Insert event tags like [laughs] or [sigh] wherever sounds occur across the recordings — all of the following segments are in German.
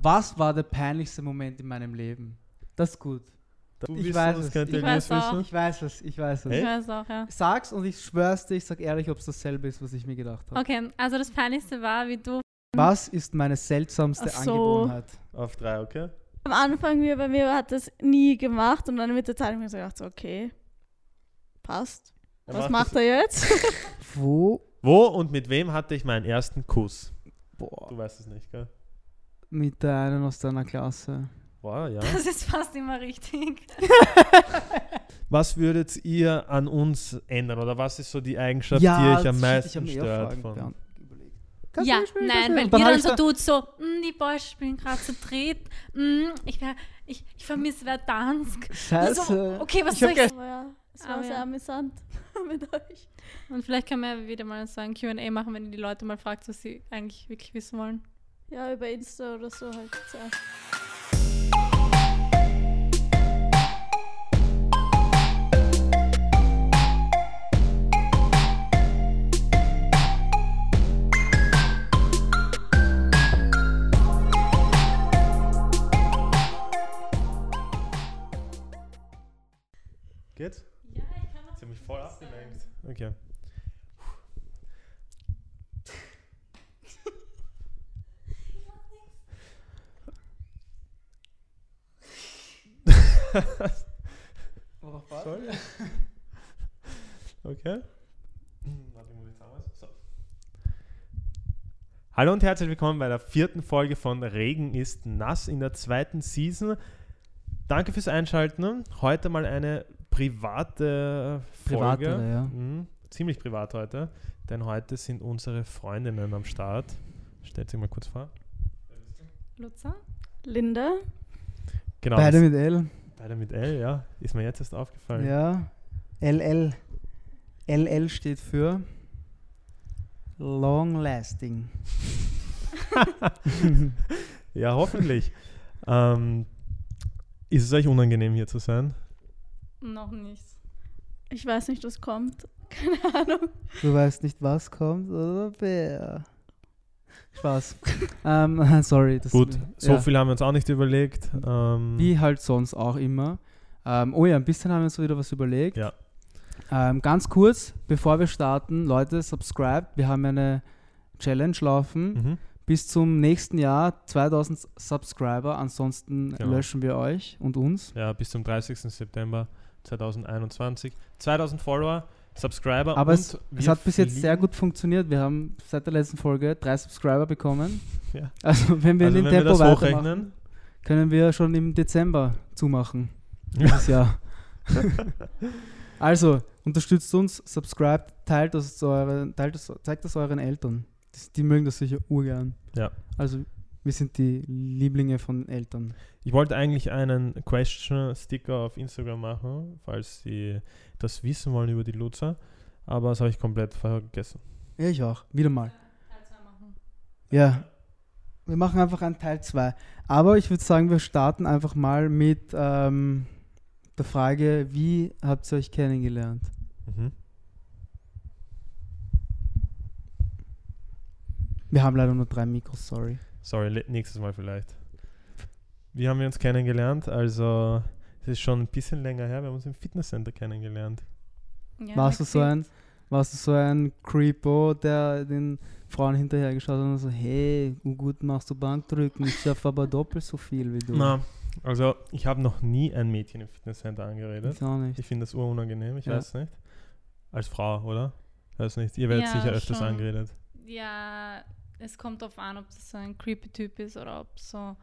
Was war der peinlichste Moment in meinem Leben? Das ist gut. Du Ich weiß es. Ich Elias weiß auch. wissen. Ich weiß es, ich weiß es. Hey? Ich weiß auch, ja. Sag's und ich schwör's dir, ich sag ehrlich, ob es dasselbe ist, was ich mir gedacht habe. Okay, also das Peinlichste war, wie du Was ist meine seltsamste so. Angewohnheit? Auf drei, okay? Am Anfang, mir, bei mir hat das nie gemacht und dann mit der Zeit habe ich mir so gedacht, so, okay, passt. Er Was macht macht er jetzt? [laughs] Wo? Wo und mit wem hatte ich meinen ersten Kuss? Boah, Du weißt es nicht, gell? Mit der einen aus deiner Klasse. Wow, ja. Das ist fast immer richtig. [laughs] Was würdet ihr an uns ändern oder was ist so die Eigenschaft, ja, die euch am ich meisten eher stört? Fragen Von? ja, nein, weil ihr dann ich so tut, so, "Mm, die Boys spielen gerade zu dritt, mm, ich, ich, ich vermisse Verdansk. Scheiße. So, okay, was Ich soll ich Aber ja, es war Aber sehr ja. amüsant [laughs] mit euch. Und vielleicht können wir wieder mal so ein Q&A machen, wenn ihr die Leute mal fragt, was sie eigentlich wirklich wissen wollen. Ja, über Insta oder so halt. zuerst. Geht's? Ja, ich kann Sie haben mich voll abgelenkt. Okay. Sorry. [laughs] Okay. Warte, muss ich sagen was? So. Hallo und herzlich willkommen bei der vierten Folge von Regen ist nass in der zweiten Season. Danke fürs Einschalten. Heute mal eine private Folge. Privatere, ja. Mhm, ziemlich privat heute, denn heute sind unsere Freundinnen am Start. Stellt sich mal kurz vor. Lutzer? Linda, Genau, Beide mit L. beide mit L, ja. Ist mir jetzt erst aufgefallen. Ja. LL. LL steht für Long Lasting. [laughs] Ja, hoffentlich. ähm, ist es euch unangenehm hier zu sein? Noch nicht. ich weiß nicht, was kommt. Keine Ahnung. Du weißt nicht, was kommt, oder wer? Spaß. ähm, [laughs] sorry. Das Gut, so ja. viel haben wir uns auch nicht überlegt. Ähm, Wie halt sonst auch immer. Ähm, oh ja, ein bisschen haben wir uns wieder was überlegt. Ja. Ähm, ganz kurz, bevor wir starten, Leute, subscribe. Wir haben eine Challenge laufen. Mhm. Bis zum nächsten Jahr 2000 Subscriber. Ansonsten Genau. löschen wir euch und uns. Ja, bis zum 30. September 2021. 2000 Follower, Subscriber. Aber es, es hat bis jetzt sehr gut funktioniert. Wir haben seit der letzten Folge drei Subscriber bekommen. [laughs] Ja. [laughs] Also wenn wir Also in dem Tempo weitermachen, können wir schon im Dezember zumachen. Dieses Jahr. [laughs] also, unterstützt uns, subscribe, teilt das, zu euren, teilt das, zeigt das euren Eltern. Das, die mögen das sicher urgern. Ja. Also, wir sind die Lieblinge von Eltern. Ich wollte eigentlich einen Question-Sticker auf Instagram machen, falls Sie das wissen wollen über die Luzer, aber das habe ich komplett vergessen. Ja, ich auch. Wieder mal. Ja. Wir machen einfach einen Teil 2. Aber ich würde sagen, wir starten einfach mal mit ähm, der Frage, wie habt ihr euch kennengelernt? Mhm. Wir haben leider nur drei Mikros, sorry. Sorry, nächstes Mal vielleicht. Wie haben wir uns kennengelernt? Also, es ist schon ein bisschen länger her, wir haben uns im Fitnesscenter kennengelernt. Ja, warst du so ein, warst du so ein Creepo, der den Frauen hinterhergeschaut hat und so, hey, gut machst du Bankdrücken, ich schaffe aber doppelt so viel wie du. Na, also, ich habe noch nie ein Mädchen im Fitnesscenter angeredet. Ich auch nicht. Ich finde das urunangenehm, ich Ja. weiß nicht. Als Frau, oder? Weiß nicht. Ihr werdet Ja, sicher öfters schon. angeredet. Ja, es kommt darauf an, ob das so ein creepy Typ ist oder ob so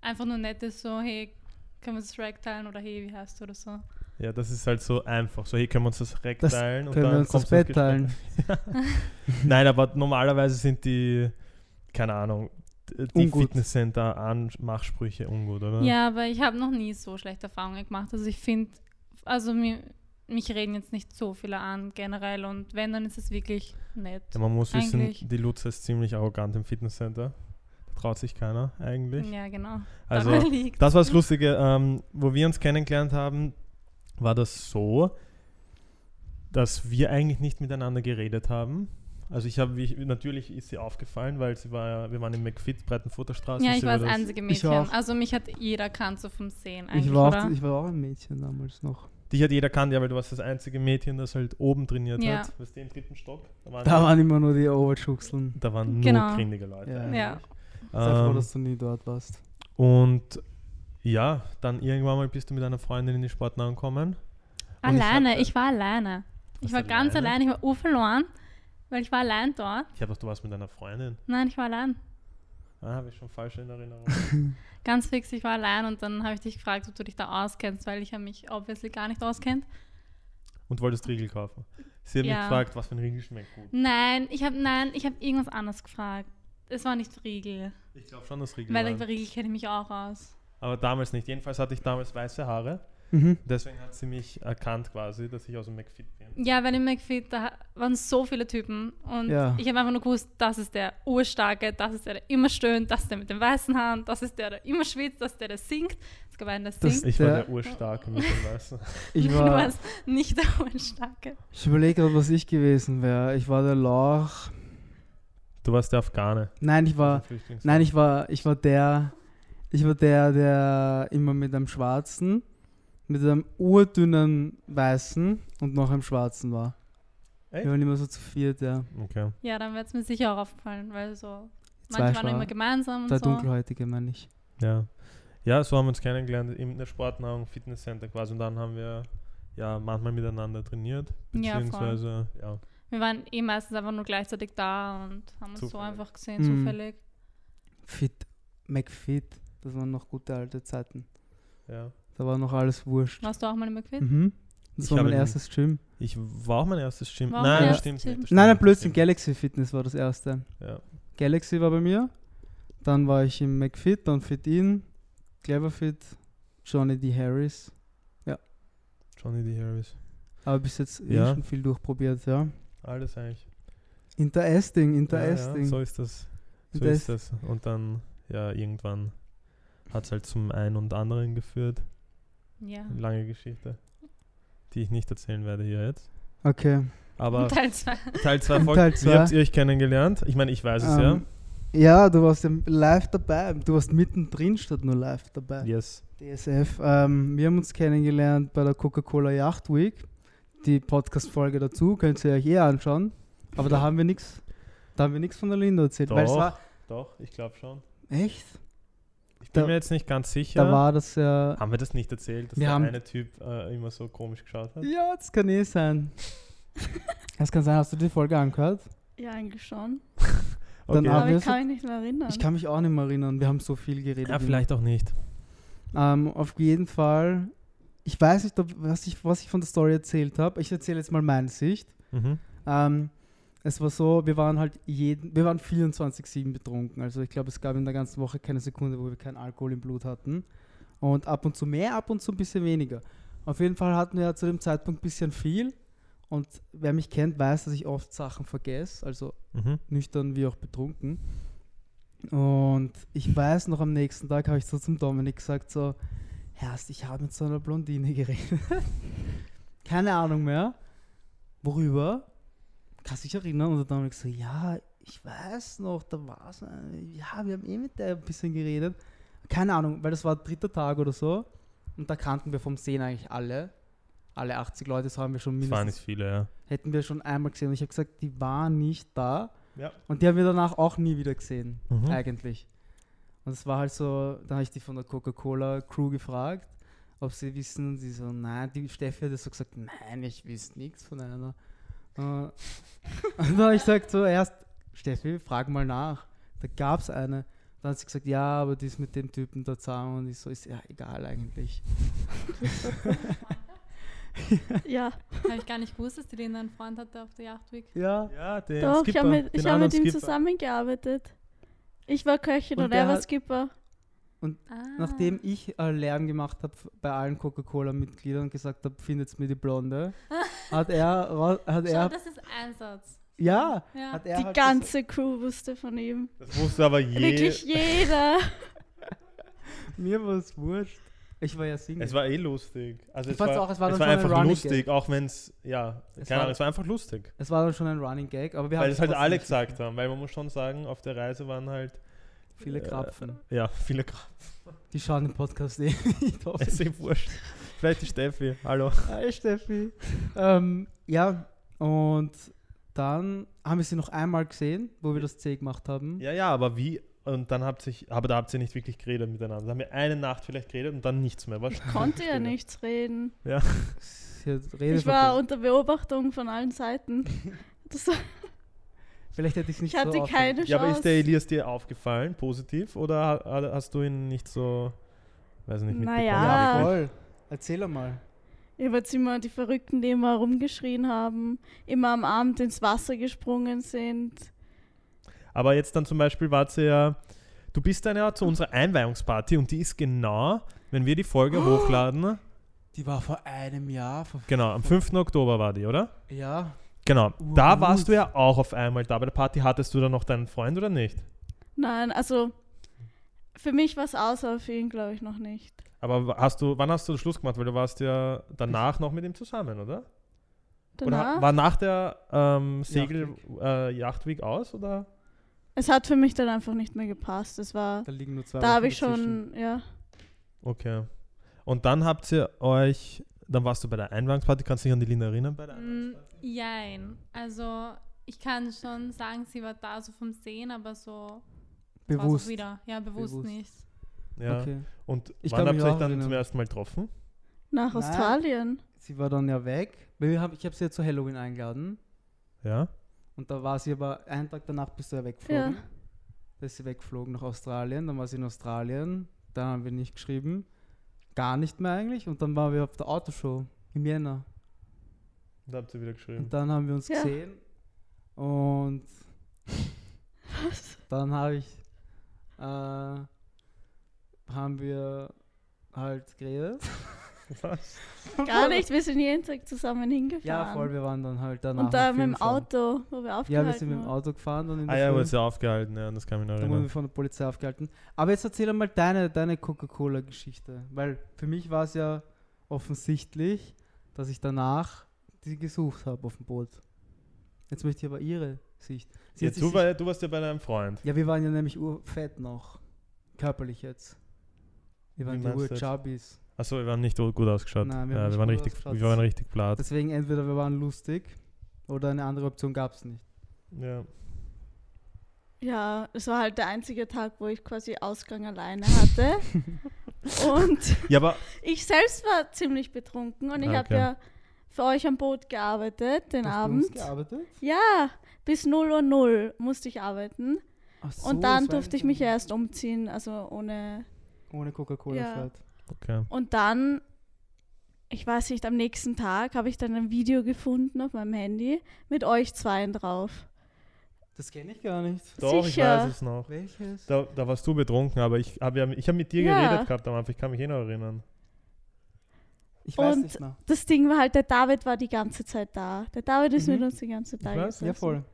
einfach nur nett ist, so, hey, können wir das Rack teilen oder hey, wie heißt du oder so. Ja, das ist halt so einfach. So, hier können wir uns das Rack Das teilen und können wir dann uns das Bett teilen. [laughs] Nein, aber normalerweise sind die, keine Ahnung, die Ungut. Fitnesscenter-Anmachsprüche ungut, oder? Ja, aber ich habe noch nie so schlechte Erfahrungen gemacht. Also ich finde, also mir, mich reden jetzt nicht so viele an generell und wenn, dann ist es wirklich nett. Ja, man muss Eigentlich. wissen, die Lutz ist ziemlich arrogant im Fitnesscenter. Da traut sich keiner eigentlich. Ja, genau. Also, das war das Lustige, ähm, wo wir uns kennengelernt haben, war das so, dass wir eigentlich nicht miteinander geredet haben. Also ich habe, natürlich ist sie aufgefallen, weil sie war ja, wir waren im McFit, Breitenfutterstraße. Ja, ich war das einzige Mädchen. auch. Also mich hat jeder erkannt so vom Sehen eigentlich, Ich war, oder? auch, ich war auch ein Mädchen damals noch. Dich hat jeder kannt, ja, weil du warst das einzige Mädchen, das halt oben trainiert Ja. hat. Weißt du, im dritten Stock? Da waren, Da waren immer nur die Overschuchseln. da waren nur Genau. grindige Leute. Ja. Ja. Sei froh, Ähm, dass du nie dort warst. und ja, dann irgendwann mal bist du mit einer Freundin in die Sportnahrung gekommen. Und ich Alleine, hatte- ich, war alleine. Ich war ganz alleine? allein, ich war urverloren, weil ich war allein dort. Ich habe doch, du warst mit einer Freundin. Nein, ich war allein. Ah, habe ich schon falsch in Erinnerung. [laughs] Ganz fix, ich war allein und dann habe ich dich gefragt, ob du dich da auskennst, weil ich mich obviously gar nicht auskennt. und wolltest Riegel kaufen. Sie hat mich Ja. gefragt, was für ein Riegel schmeckt gut. Nein, ich habe nein, ich habe irgendwas anderes gefragt. Es war nicht Riegel, Ich glaube schon, dass Riegel weil über Riegel kenne ich mich auch aus. Aber damals nicht. Jedenfalls hatte ich damals weiße Haare. Mhm. Deswegen hat sie mich erkannt quasi, dass ich aus dem McFit bin. Ja, weil im McFit, da waren so viele Typen und Ja. ich habe einfach nur gewusst, das ist der Urstarke, das ist der, der immer stöhnt, das ist der mit den weißen Haaren, das ist der, der immer schwitzt, das ist der, der singt. Es gab einen, der Das- singt. Ich war Der- der Urstarke mit dem Weißen. Ich [laughs] du war, warst nicht der Urstarke. ich überlege gerade, was ich gewesen wäre. Ich war der Lauch. Du warst der Afghane. Nein, ich war, nein, ich war, ich war der, ich war der, der immer mit einem schwarzen, mit einem urdünnen weißen und noch einem schwarzen war. Echt? Wir waren immer so zu viert, ja. Okay. Ja, dann wird es mir sicher auch aufgefallen, weil so Zwei, manche waren immer gemeinsam und zwei so. dunkelhäutige, meine ich. Ja. Ja, so haben wir uns kennengelernt in der Sportnahrung, Fitnesscenter quasi. Und dann haben wir ja manchmal miteinander trainiert. Ja, voll. Beziehungsweise, ja. Wir waren eh meistens einfach nur gleichzeitig da und haben uns so einfach gesehen, Mhm. zufällig. Fit, McFit, das waren noch gute alte Zeiten. ja. Da war noch alles wurscht. Warst du auch mal im McFit? Mhm. Das Ich war mein erstes Gym. Ich war auch mein erstes Gym. War Nein, das stimmt Gym. nicht. das Nein, nein, Blödsinn. Galaxy Fitness war das erste. Ja. Galaxy war bei mir. Dann war ich im McFit, dann Fit In, Cleverfit, Johnny D. Harris. Johnny D. Harris. Aber bis jetzt eh Ja. schon viel durchprobiert, ja. Alles eigentlich. Interesting, Ja, interesting. ja, so ist das. So Interest- ist das. Und dann, ja, irgendwann hat es halt zum einen und anderen geführt. Ja. Lange Geschichte, die ich nicht erzählen werde hier jetzt. Okay. Aber [laughs] Teil 2. Teil 2 Teil Folge, wie habt ihr euch kennengelernt? Ich meine, ich weiß es ja. Ähm, ja, du warst ja live dabei. Du warst mittendrin statt nur live dabei. Yes. DSF. Ähm, wir haben uns kennengelernt bei der Coca-Cola Yacht Week. Die Podcast-Folge dazu könnt ihr euch eh anschauen. Aber da haben wir nichts. Da haben wir nichts von der Linda erzählt. Weil es Doch, war, doch, ich glaube schon. echt? Ich bin Da- mir jetzt nicht ganz sicher. Da war das ja. haben wir das nicht erzählt, dass Wir der haben- eine Typ äh, immer so komisch geschaut hat? Ja, das kann eh sein. [laughs] Das kann sein, hast du die Folge angehört? Ja, eigentlich schon. [laughs] Dann Okay. Ah, Aber ich kann mich nicht mehr erinnern. Ich kann mich auch nicht mehr erinnern. Wir haben so viel geredet. Ja, vielleicht auch nicht. Ähm, auf jeden Fall. Ich weiß nicht, ob, was, ich, was ich von der Story erzählt habe. Ich erzähle jetzt mal meine Sicht. Mhm. Ähm, es war so, wir waren halt jeden, wir waren 24-7 betrunken. Also ich glaube, es gab in der ganzen Woche keine Sekunde, wo wir keinen Alkohol im Blut hatten. Und ab und zu mehr, ab und zu ein bisschen weniger. Auf jeden Fall hatten wir zu dem Zeitpunkt ein bisschen viel. Und wer mich kennt, weiß, dass ich oft Sachen vergesse. Also Mhm. nüchtern wie auch betrunken. Und ich weiß noch am nächsten Tag habe ich so zum Dominik gesagt so, Herrst, ich habe mit so einer Blondine [laughs] geredet. Keine Ahnung mehr. Worüber? Kannst du dich erinnern? Und der Dominik so, ja, ich weiß noch, da war es. Ja, wir haben eh mit der ein bisschen geredet. Keine Ahnung, weil das war dritter Tag oder so. Und da kannten wir vom Sehen eigentlich alle. Alle 80 Leute, das haben wir schon Das waren mindestens nicht viele, ja. hätten wir schon einmal gesehen. Und ich habe gesagt, die war nicht da. Ja. Und die haben wir danach auch nie wieder gesehen, Mhm. eigentlich. Und es war halt so, da habe ich die von der Coca-Cola Crew gefragt, ob sie wissen. Und sie so, nein, die Steffi hat so gesagt, nein, ich weiß nichts von einer. Äh, [laughs] und dann habe ich gesagt, so erst, Steffi, frag mal nach. Da gab es eine. Dann hat sie gesagt, ja, aber die ist mit dem Typen da zusammen. Und ich so, ist ja egal eigentlich. [laughs] Ja, Habe ich gar nicht gewusst, dass die Linda einen Freund hatte auf der Yacht Week. Ja. Ja, den doch, Skipper, ich habe mit, den hab mit ihm Skipper. zusammengearbeitet. Ich war Köchin Und und, er war hat- Skipper. Ah. Nachdem ich äh, Lärm gemacht habe bei allen Coca-Cola-Mitgliedern und gesagt habe, findet mir die Blonde, [laughs] hat er, hat Schau, er, das ist Einsatz. ja, Ja. hat er Die halt ganze Crew wusste von ihm. Das wusste aber je. Wirklich jeder. [laughs] mir war es wurscht. Ich war ja Single. Es war eh lustig. Also Ich es war, auch, es war es war einfach lustig, auch wenn es, ja, Es keine Ahnung, es war einfach lustig. es war dann schon ein Running Gag, aber wir haben Weil es halt alle gesagt haben, weil man muss schon sagen, auf der Reise waren halt Viele äh, Krapfen. Ja, viele Krapfen. Die schauen den Podcast eh [laughs] nicht auf. Ist eh wurscht. Vielleicht die Steffi. Hallo. Hi Steffi. ähm, ja, und dann haben wir sie noch einmal gesehen, wo wir das C gemacht haben. Ja, ja, aber wie? Und dann habt sich, aber da habt ihr nicht wirklich geredet miteinander. Da haben wir eine Nacht vielleicht geredet und dann nichts mehr. Was Ich konnte ja [laughs] nichts reden. Redeverbot. Ich war unter Beobachtung von allen Seiten. [laughs] Das, Vielleicht hätte ich es nicht ich hatte so keine Chance. Ja, aber ist der Elias dir aufgefallen, positiv, oder ha- hast du ihn nicht so, weiß nicht, mitbekommen? Naja. Ja, voll. Erzähl mal. Ich jetzt immer die Verrückten, die immer rumgeschrien haben, immer am Abend ins Wasser gesprungen sind. Aber jetzt dann zum Beispiel wart ihr ja, du bist dann ja zu unserer Einweihungsparty und die ist genau, wenn wir die Folge Oh. hochladen, Die war vor einem Jahr. Vor genau, am 5. Oktober war die, oder? ja. Genau, da warst du ja auch auf einmal da bei der Party. Hattest du da noch deinen Freund oder nicht? Nein, also für mich war es außer für ihn, glaube ich, noch nicht. Aber hast du, wann hast du Schluss gemacht? Weil du warst ja danach noch mit ihm zusammen, oder? Oder Danach, ha- war nach der ähm, Segel äh, aus, oder? es hat für mich dann einfach nicht mehr gepasst. Es war, Da liegen nur zwei da habe ich schon, ja, Okay. Und dann habt ihr euch, dann warst du bei der Einweihungsparty, kannst du dich an die Linda erinnern bei der Mm, jein. Also ich kann schon sagen, sie war da so vom Sehen, aber so war Bewusst. so wieder. Ja, bewusst, Bewusst. nicht. Ja. Okay. Und Ich wann kann habt ihr euch dann erinnern. zum ersten Mal getroffen? nach Nein. Australien. Sie war dann ja weg. Weil wir haben, ich habe sie ja zu Halloween eingeladen. Ja. Und da war sie aber einen Tag danach bist du ja weggeflogen. Ja. Da ist sie weggeflogen nach Australien. Dann war sie in Australien. Dann haben wir nicht geschrieben. Gar nicht mehr eigentlich. Und dann waren wir auf der Autoshow im Jänner. Und da habt ihr wieder geschrieben. Und dann haben wir uns Ja. gesehen. Und Was? dann habe ich äh, haben wir halt geredet. [laughs] Was? Gar nicht, wir sind jeden Tag zusammen hingefahren. Ja, voll, wir waren dann halt danach. Und da mit dem. Auto, wo wir aufgehalten Ja, wir sind mit dem. Auto gefahren und in Ah ja, wurde sie aufgehalten, ja, das kann ich mich noch Da wurden wir erinnern. von der Polizei aufgehalten. Aber jetzt erzähl mal deine, deine Coca-Cola-Geschichte. Weil für mich war es ja offensichtlich, dass ich danach die gesucht habe auf dem Boot. Jetzt möchte ich aber ihre Sicht. Sie sich du, war, du warst ja bei deinem Freund. ja, wir waren ja nämlich urfett noch. Körperlich jetzt. Wir waren Wie die? Ur-Chubbies. Achso, wir haben nicht gut ausgeschaut. Nein, wir haben ja, nicht wir, waren richtig, wir waren richtig platt. Deswegen entweder wir waren lustig oder eine andere Option gab es nicht. Ja. Ja, es war halt der einzige Tag, wo ich quasi Ausgang alleine hatte. [laughs] und ja, aber ich selbst war ziemlich betrunken und ich Ah, habe okay. ja für euch am Boot gearbeitet den Hast du uns Abend. gearbeitet? Ja, bis 0 Uhr 0 musste ich arbeiten. Ach so, und dann durfte ich mich erst umziehen, also ohne. Ohne Coca-Cola-Flat. okay. Und dann, ich weiß nicht, am nächsten Tag habe ich dann ein Video gefunden auf meinem Handy mit euch zweien drauf. Das kenne ich gar nicht. Doch, Sicher. ich weiß es noch. Welches? Da, da warst du betrunken, aber ich habe ja, ich hab mit dir Ja. geredet gehabt am Anfang, ich kann mich eh noch erinnern. Ich weiß Und nicht mehr. Das Ding war halt, der David war die ganze Zeit da. Der David ist Mhm. mit uns die ganze Zeit weiß, Ja, voll.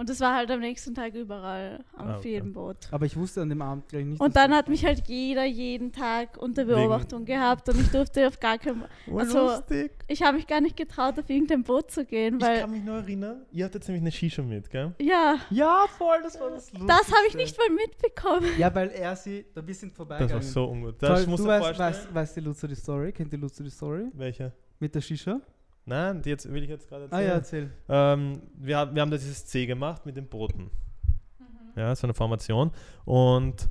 Und das war halt am nächsten Tag überall Ah, auf okay. jedem Boot. Aber ich wusste an dem Abend gleich nicht. Und dann hat mich halt jeder jeden Tag unter Wegen- Beobachtung gehabt und ich durfte auf gar keinen. Also, lustig. Ich habe mich gar nicht getraut, auf irgendein Boot zu gehen, Ich weil. kann mich nur erinnern, ihr hattet nämlich eine Shisha mit, gell? Ja, Ja, voll, das war das Lustigste. das habe ich nicht mal mitbekommen. Ja, weil er sie, da wir sind Das vorbeigegangen. war so ungut. Toll, Das musst du du weißt, vorstellen. weißt, weißt die Luzer die Story? Kennt die Luzer die Story? Welche? Mit der Shisha? Nein, die jetzt will ich jetzt gerade Ah ja, erzählen. erzähl. Ähm, wir, haben- wir haben da dieses C gemacht mit den Booten. Ja, so eine Formation. Und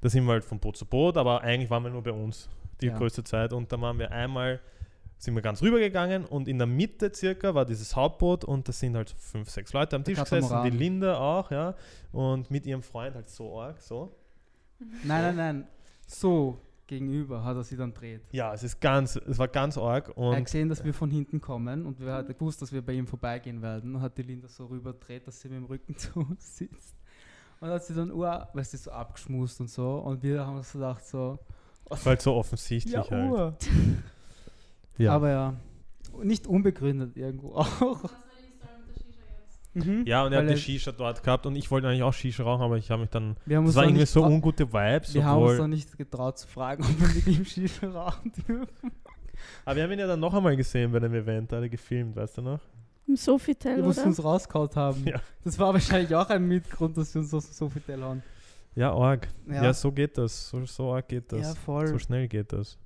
da sind wir halt von Boot zu Boot, aber eigentlich waren wir nur bei uns die Ja. größte Zeit. Und dann waren wir einmal, sind wir ganz rüber gegangen und in der Mitte circa war dieses Hauptboot und da sind halt fünf, sechs Leute am Tisch gesessen, die Linda auch, ja. Und mit ihrem Freund halt so arg, so. Nein, nein, nein. So gegenüber hat er sie dann dreht. Ja, es ist ganz, es war ganz arg er hat und gesehen, dass wir von hinten kommen und wir hatten gewusst, dass wir bei ihm vorbeigehen werden und hat die Linda so rüberdreht, dass sie mit dem Rücken [laughs] zu uns sitzt. Und hat sie dann, ur, weißt du, so abgeschmust und so und wir haben uns gedacht so, [laughs] halt so offensichtlich ja, halt. ur. Ja. Aber ja, nicht unbegründet irgendwo [laughs] auch. Was war die Story mit der Shisha jetzt? Mhm. Ja, und er hat eine er- Shisha dort gehabt und ich wollte eigentlich auch Shisha rauchen, aber ich habe mich dann. Wir haben Das war irgendwie so ungute Vibes, Wir haben uns noch nicht getraut zu fragen, ob wir mit ihm Shisha rauchen dürfen. [laughs] Aber wir haben ihn ja dann noch einmal gesehen bei dem Event, er gefilmt, weißt du noch? Im Sofitel, Ja, wo sie uns rausgehauen haben. [laughs] Ja. Das war wahrscheinlich auch ein Mitgrund, dass wir uns so, so viel Teil hauen. Ja, arg. Ja. Ja. so geht das. So, so arg geht das. Ja, voll. so schnell geht das.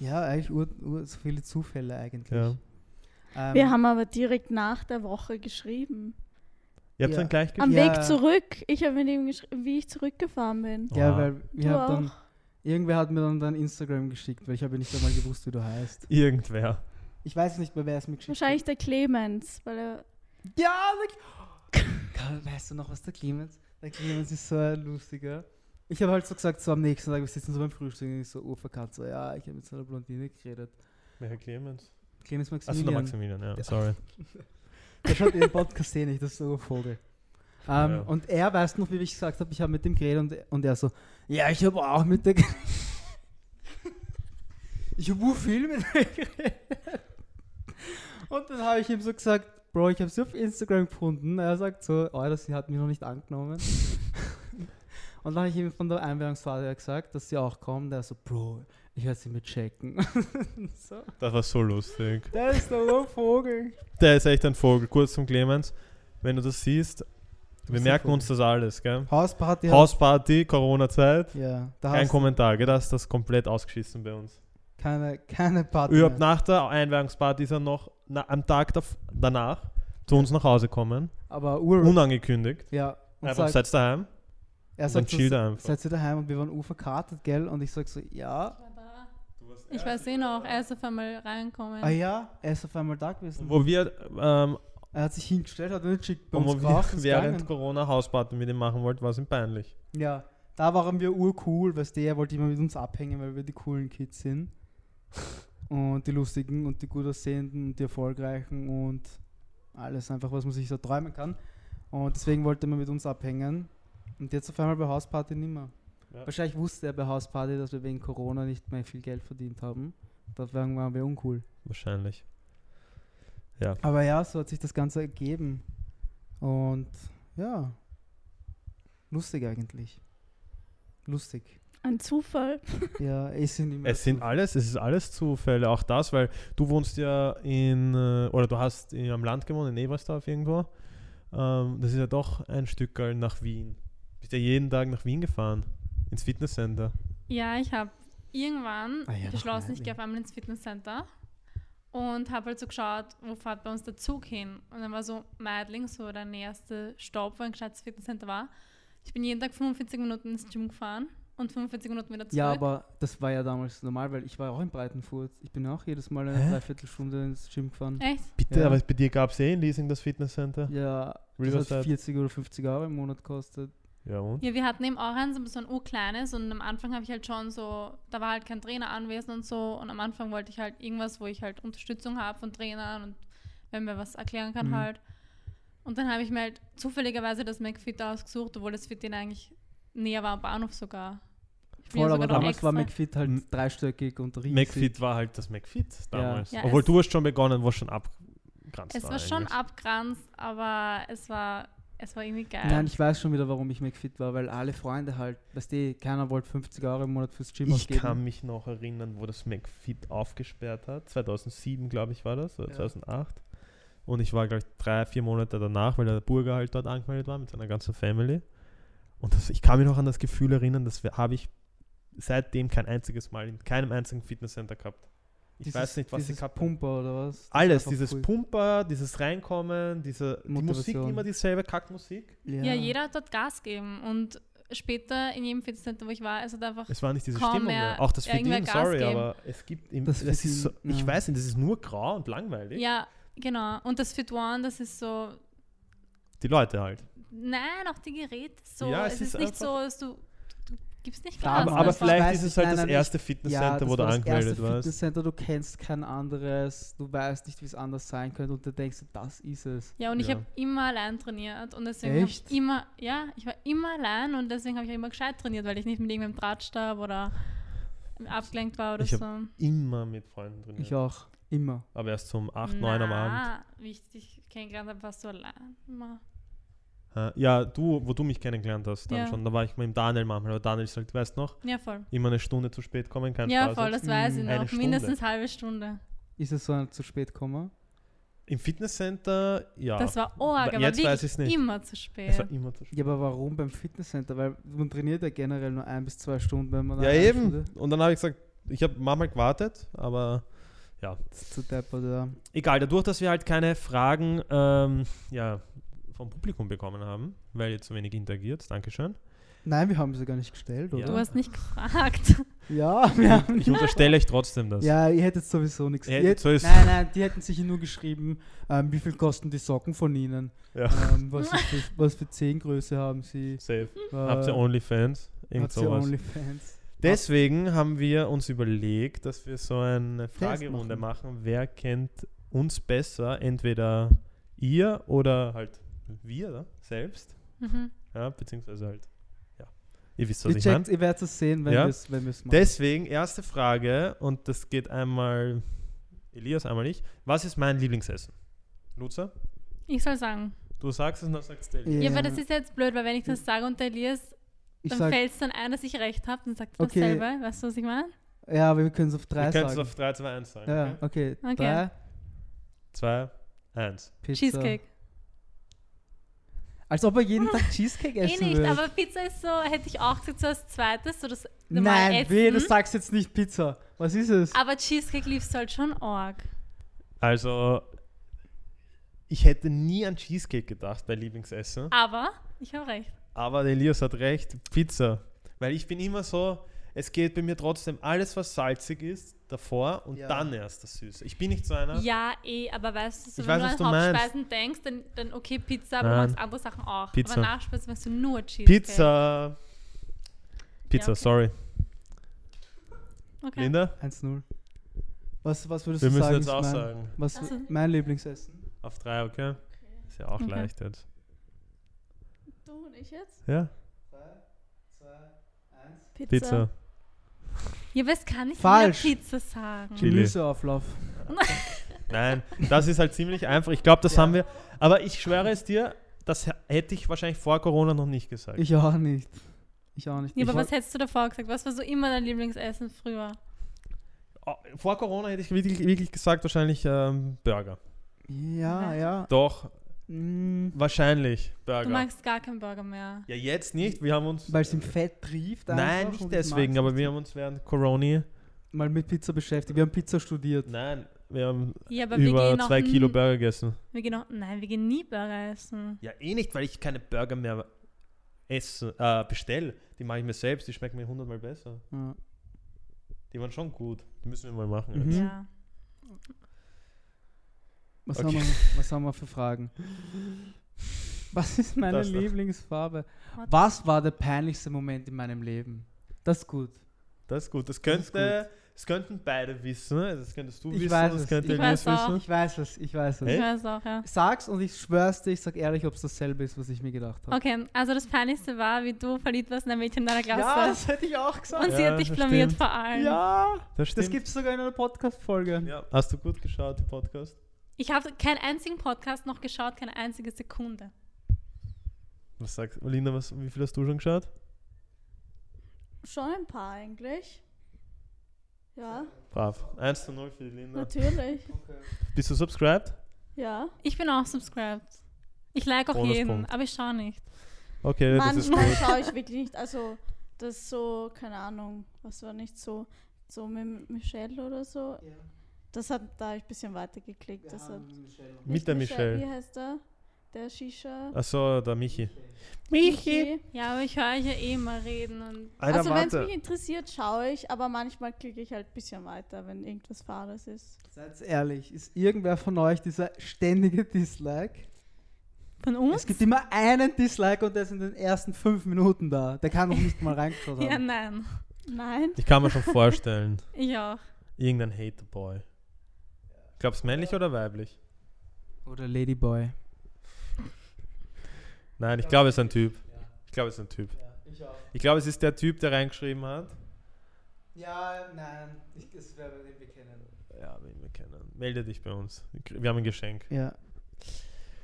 Ja, eigentlich ur, ur, so viele Zufälle eigentlich. Ja. Ähm, Wir haben aber direkt nach der Woche geschrieben. Ihr habt Ja. dann gleich Am Ja. Weg zurück. Ich habe mit ihm geschrieben, wie ich zurückgefahren bin. Ja, Oha. weil wir haben dann, irgendwer hat mir dann dein Instagram geschickt, weil ich habe ja nicht einmal gewusst, wie du heißt. Irgendwer. Ich weiß nicht mehr, wer es mir geschickt Wahrscheinlich der Clemens, weil er hat. Ja, der, Karl, weißt du noch, was der Clemens? Der Clemens ist so ein lustiger. Ich habe halt so gesagt, so am nächsten Tag, wir sitzen so beim Frühstück und ich so urverkannt, so, ja, ich habe mit so einer Blondine geredet. Welcher Clemens? Clemens Achso, der Maximilian. Maximilian, ja, Ja. sorry. [laughs] Der schaut den Podcast eh nicht, das ist so ein Vogel. Ähm, Ja. Und er weiß noch, wie ich gesagt habe, ich habe mit dem geredet und, und er so, ja, ich habe auch mit der ich habe viel mit der geredet. Und dann habe ich ihm so gesagt, Bro, ich habe sie auf Instagram gefunden. Er sagt so, oh, das, sie hat mich noch nicht angenommen. Und dann habe ich ihm von der Einweihungsfahrt her gesagt, dass sie auch kommen. Der so, Bro, ich werde sie mit checken. [laughs] so. Das war so lustig. Der ist der Vogel. Der ist echt ein Vogel. Kurz zum Clemens. Wenn du das siehst, wir ein merken uns das alles, gell? Hausparty. Hausparty, Corona-Zeit. Ja, Kein Kommentar, gell? Das ist das komplett ausgeschissen bei uns. keine, keine Party. Überhaupt nach der Einweihungsparty ist er noch na, am Tag danach zu uns nach Hause kommen. Aber Ur. Unangekündigt. ja. Und Einfach sagt, seid daheim. Er sagt, so, einfach. seid ihr daheim und wir waren urverkartet, gell? Und ich sag so, ja. Ich weiß eh noch, er ist auf einmal reinkommen. Ah ja, er ist auf einmal da gewesen. Wo wir, ähm, Er hat sich hingestellt, hat einen Chick bei uns wo geraucht, wir [laughs] während gegangen. Corona Hausparty mit ihm machen wollten, war es ihm peinlich. Ja, da waren wir urcool, weißt du, er wollte immer mit uns abhängen, weil wir die coolen Kids sind. und die lustigen und die gut aussehenden und die erfolgreichen und alles einfach, was man sich so träumen kann. Und deswegen wollte er immer mit uns abhängen. Und jetzt auf einmal bei Hausparty nimmer. Ja. Wahrscheinlich wusste er bei Hausparty, dass wir wegen Corona nicht mehr viel Geld verdient haben. Deswegen waren wir uncool. Wahrscheinlich. Ja. Aber ja, so hat sich das Ganze ergeben. Und ja, lustig eigentlich. Lustig. ein Zufall. [laughs] Ja, es sind immer Es sind Zufälle. alles, es ist alles Zufälle, auch das, weil du wohnst ja in, äh, oder du hast in, am Land gewohnt, in Ebersdorf irgendwo. Ähm, das ist ja doch ein Stück nach Wien. Bist ja jeden Tag nach Wien gefahren, ins Fitnesscenter. Ja, ich habe irgendwann Ah ja, beschlossen, ich gehe auf einmal ins Fitnesscenter und habe halt so geschaut, wo fährt bei uns der Zug hin. Und dann war so Meidling, so der nächste Stopp, wo ein gescheites Fitnesscenter war. Ich bin jeden Tag 45 Minuten ins Gym gefahren und 45 Minuten wieder zurück. Ja, aber das war ja damals normal, weil ich war auch in Breitenfurt. Ich bin auch jedes Mal eine Hä? Dreiviertelstunde ins Gym gefahren. Echt? Bitte, Ja. aber bei dir gab es eh in Leasing das Fitnesscenter. Ja, das Riverside. hat 40 oder 50 Euro im Monat gekostet. Ja, und? Ja, wir hatten eben auch eins, aber so ein urkleines und am Anfang habe ich halt schon so, da war halt kein Trainer anwesend und so und am Anfang wollte ich halt irgendwas, wo ich halt Unterstützung habe von Trainern und wenn mir was erklären kann Mhm. halt. Und dann habe ich mir halt zufälligerweise das McFit ausgesucht, obwohl das für den eigentlich näher war am Bahnhof sogar. Ja Voll, aber damals war McFit halt M- dreistöckig und riesig. McFit war halt das McFit damals. Ja, Obwohl es- du hast schon begonnen, warst schon abgegrenzt. Es war schon abgranzt, aber es war, es war irgendwie geil. Nein, ich weiß schon wieder, warum ich McFit war, weil alle Freunde halt, weißt du, keiner wollte 50 Euro im Monat fürs Gym Ich ausgeben. kann mich noch erinnern, wo das McFit aufgesperrt hat. 2007, glaube ich, war das, oder Ja. 2008. Und ich war, glaube ich, drei, vier Monate danach, weil der Burger halt dort angemeldet war mit seiner ganzen Family. Und das, ich kann mich noch an das Gefühl erinnern, das habe ich seitdem kein einziges Mal in keinem einzigen Fitnesscenter gehabt. Ich Dieses- weiß nicht, was sie gehabt haben. Pumper oder was? Das Alles, dieses voll- Pumper, dieses Reinkommen, diese die Musik, immer dieselbe Kackmusik. ja. jeder hat dort Gas gegeben und später in jedem Fitnesscenter, wo ich war, es hat einfach Es war nicht diese Stimmung mehr mehr. Auch das irgendwer Verdienen, sorry, geben. aber es gibt im, Das es ist so, Verdienen, ich ja. weiß nicht, das ist nur grau und langweilig. Ja, genau. Und das Fit One, das ist so, Die Leute halt. nein, auch die Geräte so. Ja, es, es ist, ist nicht so, dass du, gibst nicht Klar, Gas. Aber, aber vielleicht ist es ich, halt nein, das nein, erste ja, Fitnesscenter, das wo du angemeldet erste warst. Fitnesscenter, du kennst kein anderes, du weißt nicht, wie es anders sein könnte und du denkst, das ist es. Ja, und ich Ja. habe immer allein trainiert und deswegen habe ich immer, ja, ich war immer allein und deswegen habe ich auch immer gescheit trainiert, weil ich nicht mit irgendeinem Drahtstab oder abgelenkt war oder Ich so. Immer mit Freunden trainiert. Ich auch. Immer. Aber erst um 8, 9 am Abend. Na, Wie ich dich kennengelernt habe, warst du allein. Immer. Hä? Ja, du, wo du mich kennengelernt hast, dann Ja. schon. Da war ich mit dem Daniel manchmal. Aber Daniel ist halt, weißt du noch, Ja, voll. immer eine Stunde zu spät kommen, kein ja, Spaß. voll, jetzt. das weiß ich Mm. Eine noch. Stunde. Mindestens halbe Stunde. Ist es so ein zu spät kommen? Im Fitnesscenter, ja. Das war arg, aber jetzt weiß wirklich nicht. immer zu spät. es war immer zu spät. Ja, aber warum beim Fitnesscenter? Weil man trainiert ja generell nur ein bis zwei Stunden, wenn man Ja, eine eben. Stunde Und dann habe ich gesagt, ich habe manchmal gewartet, aber ja. zu deppert, ja. Egal, dadurch, dass wir halt keine Fragen ähm, ja, vom Publikum bekommen haben, weil ihr zu wenig interagiert, Dankeschön. Nein, wir haben sie gar nicht gestellt, Ja. oder? Du hast nicht gefragt. Ja, wir haben. Ich unterstelle euch trotzdem das. Ja, ihr hättet sowieso nichts. Ihr Ihr hättet hätt- sowieso- nein, nein, die hätten sich nur geschrieben, ähm, wie viel kosten die Socken von ihnen? Ja. Ähm, was, für, was für Zehengröße haben sie? Safe. Äh, Habt ihr OnlyFans? Irgend habt ihr. Onlyfans? Deswegen haben wir uns überlegt, dass wir so eine Fragerunde machen. machen. Wer kennt uns besser? Entweder ihr oder halt wir selbst. Mhm. Ja, beziehungsweise halt, ja. Ihr wisst, was Ihr, ich meine. ihr werdet es sehen, wenn Ja. wir es machen. Deswegen, erste Frage, und das geht einmal Elias, einmal ich. Was ist mein Lieblingsessen? Luzer, Ich soll sagen. du sagst es und dann sagst du Elias. Ja, aber das ist jetzt blöd, weil wenn ich das sage und der Elias, ich dann fällt es dann ein, dass ich recht habe, dann sagt er Okay. dasselbe. Weißt du, was ich meine? ja, aber wir können es auf drei Wir können es sagen. auf 3, 2, 1 sagen. ja, Okay? okay. Okay. Drei, 2, 1. Pizza. Cheesecake. Als ob er jeden Tag Cheesecake Eh essen nicht, würde. aber Pizza ist so, hätte ich auch gesagt, so als zweites, so das Nein, Essen. weh, du sagst jetzt nicht Pizza. Was ist es? aber Cheesecake liebst du halt schon arg. Also, ich hätte nie an Cheesecake gedacht bei Lieblingsessen. Aber ich habe recht. Aber der Elias hat recht, Pizza. Weil ich bin immer so, es geht bei mir trotzdem alles, was salzig ist, davor und Ja. dann erst das Süße. Ich bin nicht so einer. Ja, eh, aber weißt du, so, wenn weiß, was du an meinst. Hauptspeisen denkst, dann, dann okay, Pizza, aber Nein. du magst andere Sachen auch. Pizza. Aber Nachspeisen magst du nur Cheesecake. Pizza. Pizza, okay. sorry. Okay. Linda? 1-0. Was, was würdest Wir du müssen sagen? jetzt ist auch mein, sagen. Was Also- mein Lieblingsessen? Auf drei, okay? Ist ja auch Okay. leicht jetzt. Du und ich jetzt? Ja? 3, 2, 1. Pizza. Pizza. Ja, aber es kann nicht Falsch. mehr Pizza sagen. Chili. Gemüseauflauf. [laughs] Nein, das ist halt ziemlich einfach. Ich glaube, das haben wir. Aber ich schwöre es dir, das hätte ich wahrscheinlich vor Corona noch nicht gesagt. Ich auch nicht. Ich auch nicht. Ja, ich aber was hättest du davor gesagt? Was war so immer dein Lieblingsessen früher? Oh, Vor Corona hätte ich wirklich, wirklich gesagt, wahrscheinlich ähm, Burger. Ja, ja. Doch, Mm, wahrscheinlich Du Burger. magst gar keinen Burger mehr. Ja, jetzt nicht. Wir haben uns. Weil es im Fett trieft. Nein, nicht deswegen, aber wir haben uns während Corona. Mal mit Pizza beschäftigt. Wir haben Pizza studiert. Nein, wir haben Ja, aber wir über gehen zwei Kilo Burger gegessen. Wir gehen auch, nein, wir gehen nie Burger essen. Ja, eh nicht, weil ich keine Burger mehr esse, äh, bestelle. Die mache ich mir selbst, die schmecken mir hundertmal besser. Ja. Die waren schon gut. Die müssen wir mal machen. Mhm. Ja. Was, Okay. haben wir, was haben wir für Fragen? [laughs] Was ist meine Das da. Lieblingsfarbe? Was war der peinlichste Moment in meinem Leben? Das ist gut. Das ist gut. Das Das ist könnte, das könnten beide wissen. Also Das könntest du Ich wissen, weiß das es. könnte Ich weiß auch. wissen. Ich weiß es, ich weiß es. Ich weiß auch, ja. Sag's und ich schwör's dir, ich sag ehrlich, ob es dasselbe ist, was ich mir gedacht habe. Okay, also das Peinlichste war, wie du verliebt warst in ein Mädchen in deiner Klasse. Ja, das hätte ich auch gesagt. und sie Ja, hat dich das blamiert stimmt. vor allem. Ja, Das das gibt's sogar in einer Podcast-Folge. Ja. Hast du gut geschaut, die Podcast? Ich habe keinen einzigen Podcast noch geschaut, keine einzige Sekunde. Was sagst du? Linda, was, wie viel hast du schon geschaut? Schon ein paar eigentlich. Ja, Brav. 1 zu 0 für die Linda. natürlich. [laughs] Bist du subscribed? Ja. Ich bin auch subscribed. Ich like auch jeden, aber ich schaue nicht. Okay, das ist Manchmal schaue ich wirklich nicht. Also, das ist so, keine Ahnung, was war nicht so, so mit Michelle oder so. Das hat, da habe ich ein bisschen weiter geklickt. Das hat, Mit der Wie Michelle. heißt der? Der Shisha. Achso, der Michi. Michi. Ja, aber ich höre euch ja eh immer reden und Alter, Also, wenn es mich interessiert, schaue ich, aber manchmal klicke ich halt ein bisschen weiter, wenn irgendwas Fahres ist. Seid ehrlich, ist irgendwer von euch dieser ständige Dislike? von uns? Es gibt immer einen Dislike und der ist in den ersten fünf Minuten da. Der kann noch nicht mal [laughs] reingeschaut Ja, haben. nein. Nein. Ich kann mir schon vorstellen. [laughs] Ich auch. Irgendein Haterboy. Glaubst du männlich oder weiblich? Oder Ladyboy. Nein, ich glaube, es ist ein Typ. Ich glaube, es ist ein Typ. Ich glaube, es ist der Typ, der reingeschrieben hat. Ja, nein, ich, das wäre, den wir kennen. Ja, wen wir kennen. Melde dich bei uns. Wir haben ein Geschenk. Ja.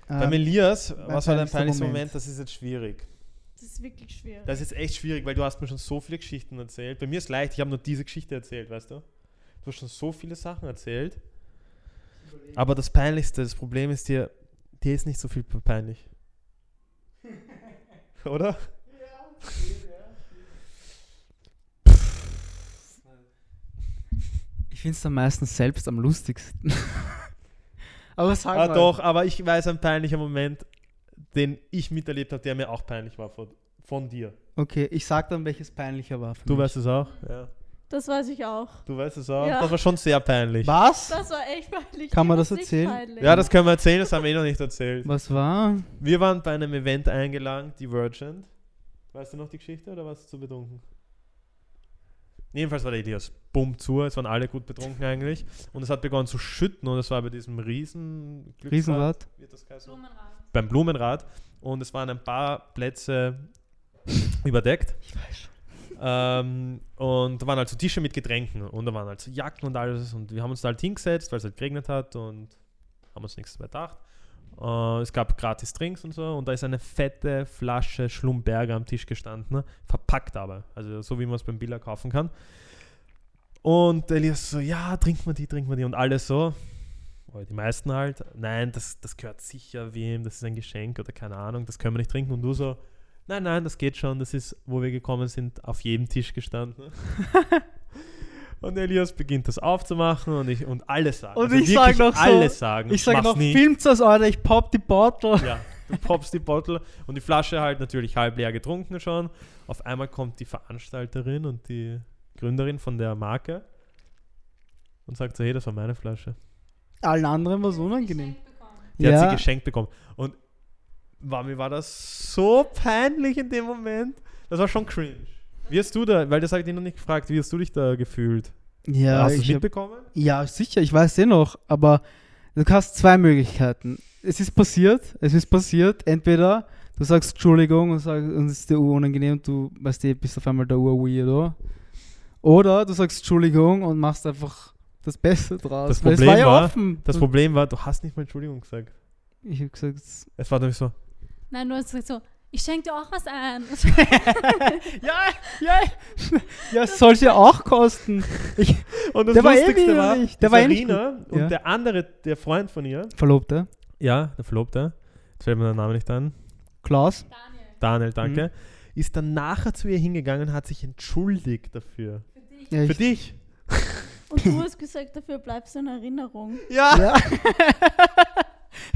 Beim Ähm, Elias, was war dein peinlichster Moment? Moment? Das ist jetzt schwierig. Das ist wirklich schwierig. Das ist jetzt echt schwierig, weil du hast mir schon so viele Geschichten erzählt. Bei mir ist leicht, ich habe nur diese Geschichte erzählt, weißt du? Du hast schon so viele Sachen erzählt. Aber das Peinlichste, das Problem ist dir, dir ist nicht so viel peinlich. [laughs] Oder? ich finde es dann meistens selbst am lustigsten. [laughs] Aber sag Ah, mal. doch, aber ich weiß ein peinlicher Moment, den ich miterlebt habe, der mir auch peinlich war von, von dir. Okay, ich sag dann, welches peinlicher war. Für Du mich. weißt es auch? Ja. Das weiß ich auch. Du weißt es auch? Ja. Das war schon sehr peinlich. Was? Das war echt peinlich. Kann man das erzählen? peinlich. Ja, das können wir erzählen, das haben wir eh noch nicht erzählt. Was war? Wir waren bei einem Event eingeladen, Divergent. Weißt du noch die Geschichte oder warst du zu betrunken? Jedenfalls war der Elias bumm zu, es waren alle gut betrunken eigentlich. Und es hat begonnen zu schütten und es war bei diesem Riesen Riesenrad? Wird das? Blumenrad. Beim Blumenrad. Und es waren ein paar Plätze überdeckt. Ich weiß schon. Ähm, und da waren halt so Tische mit Getränken und da waren halt so Jacken und alles. Und wir haben uns da halt hingesetzt, weil es halt geregnet hat und haben uns nichts dabei gedacht. Äh, es gab gratis Drinks und so und da ist eine fette Flasche Schlumberger am Tisch gestanden, verpackt aber, also so wie man es beim Billa kaufen kann. Und Elias so, ja, trinken wir die, trinken wir die und alle so, die meisten halt, nein, das, das gehört sicher wem, das ist ein Geschenk oder keine Ahnung, das können wir nicht trinken und du so, nein, nein, das geht schon, das ist, wo wir gekommen sind, auf jedem Tisch gestanden. [laughs] Und Elias beginnt das aufzumachen und ich und alle sagen. Und also ich sag wirklich noch so- alle sagen. Ich sage mach's noch, nicht. filmt das, Alter, ich pop die Bottle. Ja, du poppst die Bottle und die Flasche halt natürlich halb leer getrunken schon. Auf einmal kommt die Veranstalterin und die Gründerin von der Marke und sagt so, hey, das war meine Flasche. Allen anderen war es unangenehm. Die hat ja, sie geschenkt bekommen. Und war, mir war das so peinlich in dem Moment. Das war schon cringe. Wie hast du da, weil das habe ich dich noch nicht gefragt, wie hast du dich da gefühlt? ja, hast du es ich hab, mitbekommen? ja, sicher, ich weiß eh noch, aber du hast zwei Möglichkeiten. Es ist passiert, es ist passiert, entweder du sagst Entschuldigung und, sag, und es ist dir unangenehm und du weißt du, bist auf einmal der Ur-Weirdo. Oder du sagst Entschuldigung und machst einfach das Beste draus. Das Problem war ja war-. Das Problem war, du hast nicht mal Entschuldigung gesagt. ich habe gesagt, Es war nämlich so, Nein, du hast gesagt so, ich schenke dir auch was ein. [laughs] [laughs] ja, ja, ja, es soll ja auch kosten. Ich, Und das Der war eh Lustigste war. Der war eh nicht Sarina und Ja. der andere, der Freund von ihr, Verlobte, ja, der Verlobte, jetzt fällt mir der Name nicht ein, Klaus. Daniel, Daniel, danke, Mhm. ist dann nachher zu ihr hingegangen und hat sich entschuldigt dafür. für dich. Ja, Für ich, dich. Und du hast gesagt, dafür bleibst du in Erinnerung. Ja. ja. [laughs]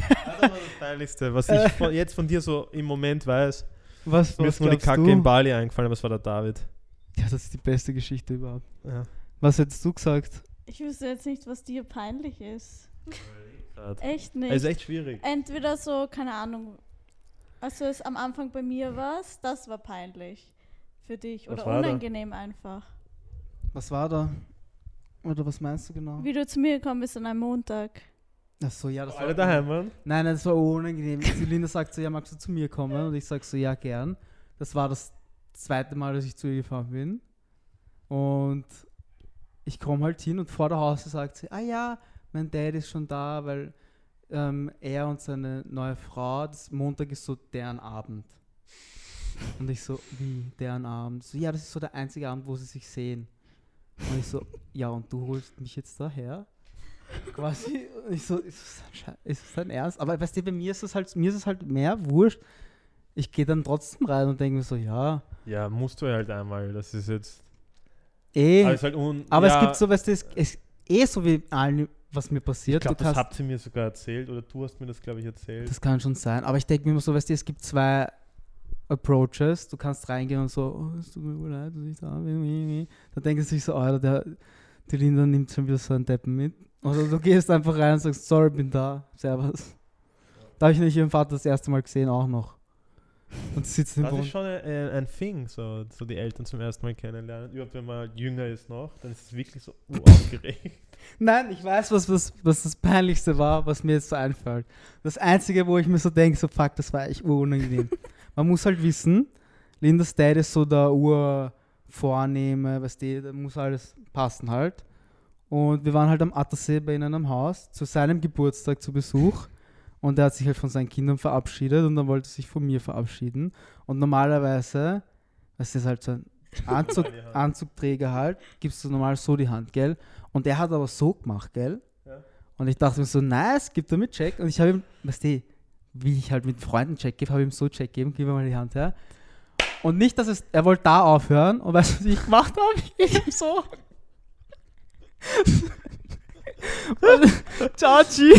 Das war das Peinlichste, was ich von, jetzt von dir so im Moment weiß. Was, Mir was ist nur die Kacke du? in Bali eingefallen, aber es war der David. Ja, das ist die beste Geschichte überhaupt. Ja. Was hättest du gesagt? Ich wüsste jetzt nicht, was dir peinlich ist. Echt nicht. Es ist echt schwierig. Entweder so, keine Ahnung, als du es am Anfang bei mir warst, das war peinlich für dich. Was Oder war da? unangenehm einfach. Was war da? Oder was meinst du genau? Wie du zu mir gekommen bist an einem Montag. Ach so, ja, das Alle war daheim waren. Nein, nein, das war unangenehm. Die Linda sagt so, ja, magst du zu mir kommen? Und ich sag so, ja, gern. Das war das zweite Mal, dass ich zu ihr gefahren bin. Und ich komme halt hin und vor der Haustür sagt sie, ah ja, mein Dad ist schon da, weil ähm, er und seine neue Frau, das Montag ist so deren Abend. Und ich so, wie, deren Abend? So, ja, das ist so der einzige Abend, wo sie sich sehen. Und ich so, ja, und du holst mich jetzt daher? Quasi, [laughs] und ich so, ist es, dein Ernst? Aber weißt du, bei mir ist es halt, mir ist es halt mehr wurscht. Ich gehe dann trotzdem rein und denke mir so, ja, Ja, musst du halt einmal. Das ist jetzt. eh. Aber, halt un aber ja, es gibt so, weißt du, es ist eh so wie allen, was mir Ich passiert. glaube, du das habt ihr mir sogar erzählt oder du hast mir das, glaube ich, erzählt. das kann schon sein. Aber ich denke mir immer so, weißt du, es gibt zwei Approaches. Du kannst reingehen und so, oh, es tut mir leid, dass ich da bin. Dann denken sie sich so, Alter, der, die Linda nimmt schon wieder so einen Deppen mit. Oder du gehst einfach rein und sagst, sorry, bin da, servus. Da habe ich nämlich ihren Vater das erste Mal gesehen, auch noch. Und sitzt im Das ist Wohn- schon ein, ein Thing, so, so die Eltern zum ersten Mal kennenlernen. Überhaupt, wenn man jünger ist noch, dann ist es wirklich so aufgeregt. [laughs] Nein, ich weiß, was, was, was das Peinlichste war, was mir jetzt so einfällt. Das Einzige, wo ich mir so denke, so fuck, das war echt unangenehm. [laughs] Man muss halt wissen, Lindas Dad ist so der vornehme, weißt du, da muss alles passen halt. Und wir waren halt am Attersee bei ihnen am Haus zu seinem Geburtstag zu Besuch. Und er hat sich halt von seinen Kindern verabschiedet und dann wollte er sich von mir verabschieden. Und normalerweise, das ist halt so ein [laughs] Anzug. Anzugträger halt, gibst du normal so die Hand, gell? Und er hat aber so gemacht, gell? Ja. Und ich dachte mir so, nice, gib damit Check. Und ich habe ihm, weißt du, wie ich halt mit Freunden Check gebe, habe ich ihm so Check gegeben, gib mir mal die Hand her. Und nicht, dass es, er wollte da aufhören und weißt du, was ich gemacht habe? Ich hab so. Und- Chachi.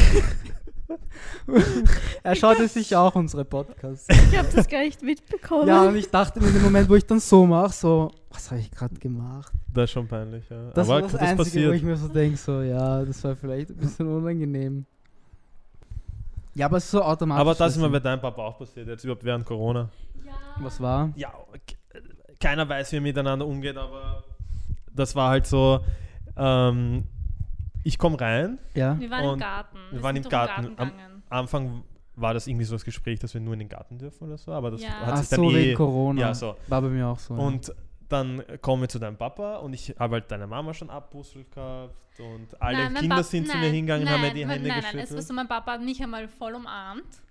er schaute sich auch unsere Podcasts. Ich habe das gar nicht mitbekommen. Ja, und ich dachte mir in dem Moment, wo ich dann so mache, so, was habe ich gerade gemacht? Das ist schon peinlich, ja. Das Aber war das, das Einzige, passiert. wo ich mir so denke, so, ja, das war vielleicht ein bisschen unangenehm. Ja, aber es ist so automatisch. Aber das ist mir dass- bei deinem Papa auch passiert, jetzt überhaupt während Corona. Was war? Ja, keiner weiß, wie er miteinander umgeht, aber das war halt so, ähm, ich komme rein, Ja. Wir waren Und im Garten. wir waren sind im durch den Garten. Am- gegangen. Anfang war das irgendwie so das Gespräch, dass wir nur in den Garten dürfen oder so, aber das Ja. hat Ach sich dann so, eh... wegen Corona. Ja, so. War bei mir auch so. ja. Und dann kommen wir zu deinem Papa und ich habe halt deine Mama schon abbusselt gehabt und alle Nein, Kinder Pap- sind zu nein, mir hingegangen und haben mir nein, die Hände Nein, nein, es geschüttelt. war so, mein Papa hat mich einmal voll umarmt.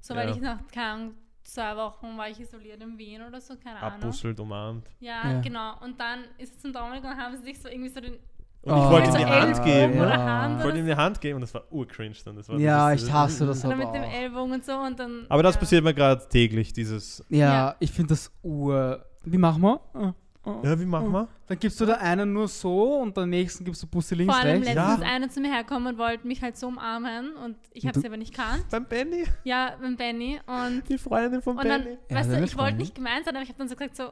So, weil Ja. ich nach, keine zwei Wochen war ich isoliert in Wien oder so, keine Ahnung. Abbusselt, umarmt. Ja, Ja. genau. Und dann ist es zum Dominik und haben sie sich so irgendwie so den Und Oh, ich wollte ihm die. Hand geben. Ja. Ich wollte ihm die Hand geben und das war urcringe dann. Das war ja, das, ich hasse das oder aber mit dem auch. Ellbogen und so und dann. Aber das ja. passiert mir gerade täglich, dieses... Ja, Ja. ich finde das ur... Wie machen wir? Äh, äh. Ja, wie machen wir? Dann gibst du der einen nur so und der nächsten gibst du Busse links, Vor allem rechts. letztens Ja. ist einer zu mir hergekommen und wollte mich halt so umarmen und ich habe sie aber nicht gekannt. Beim Benny? Ja, mit Benny und, Die Freundin von und dann, Benny? Ja, weißt du, ich wollte nicht gemeint sein, aber ich habe dann so gesagt so,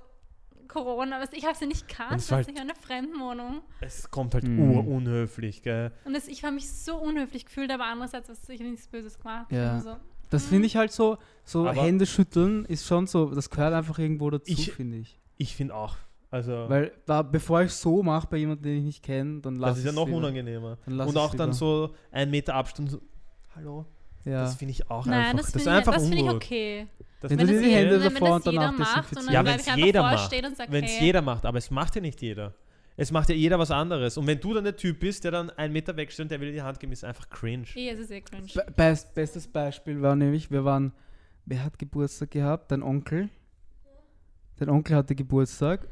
Corona, du, ich habe sie nicht gekannt, es war du, halt- ich in einer Fremdenwohnung. Es kommt halt Mhm. urunhöflich, gell? Und das, ich habe mich so unhöflich gefühlt, aber andererseits, was ich habe nichts Böses gemacht. Ja. Also, Das finde ich halt so, so Aber- Hände schütteln ist schon so, das gehört einfach irgendwo dazu, Ich- finde ich. Ich finde auch. Also, Weil da, bevor ich so mache bei jemandem, den ich nicht kenne, dann lass das ist ja noch lieber. unangenehmer. Und auch dann so ein Meter Abstand. So, Hallo? Ja. Das finde ich auch Nein, einfach. das Das, finde ist ich, einfach das find ich okay. Wenn du dir die. Hände wenn davor das und danach dann Ja, ich einfach jeder macht. Wenn es hey, jeder macht, aber es macht ja nicht jeder. Es macht ja jeder was anderes. Und wenn du dann der Typ bist, der dann einen Meter wegsteht und der will dir die Hand geben, ist einfach cringe. eh, es ist eh cringe. Be best, bestes Beispiel war nämlich, wir waren, wer hat Geburtstag gehabt? Dein Onkel. Dein Onkel hatte Geburtstag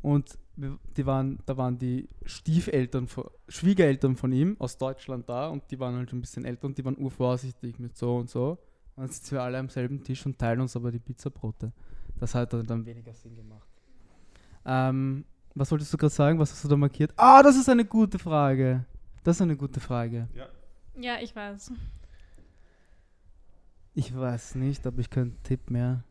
und wir, die waren, da waren die Stiefeltern, von, Schwiegereltern von ihm aus Deutschland da und die waren halt schon ein bisschen älter und die waren urvorsichtig mit so und so. Und dann sitzen wir alle am selben Tisch und teilen uns aber die Pizzabrote. Das hat dann, weniger Sinn gemacht. Ähm, was wolltest du gerade sagen? Was hast du da markiert? Ah, das ist eine gute Frage. Das ist eine gute Frage. Ja, ich weiß. Ich weiß nicht, aber ich könnte einen Tipp mehr.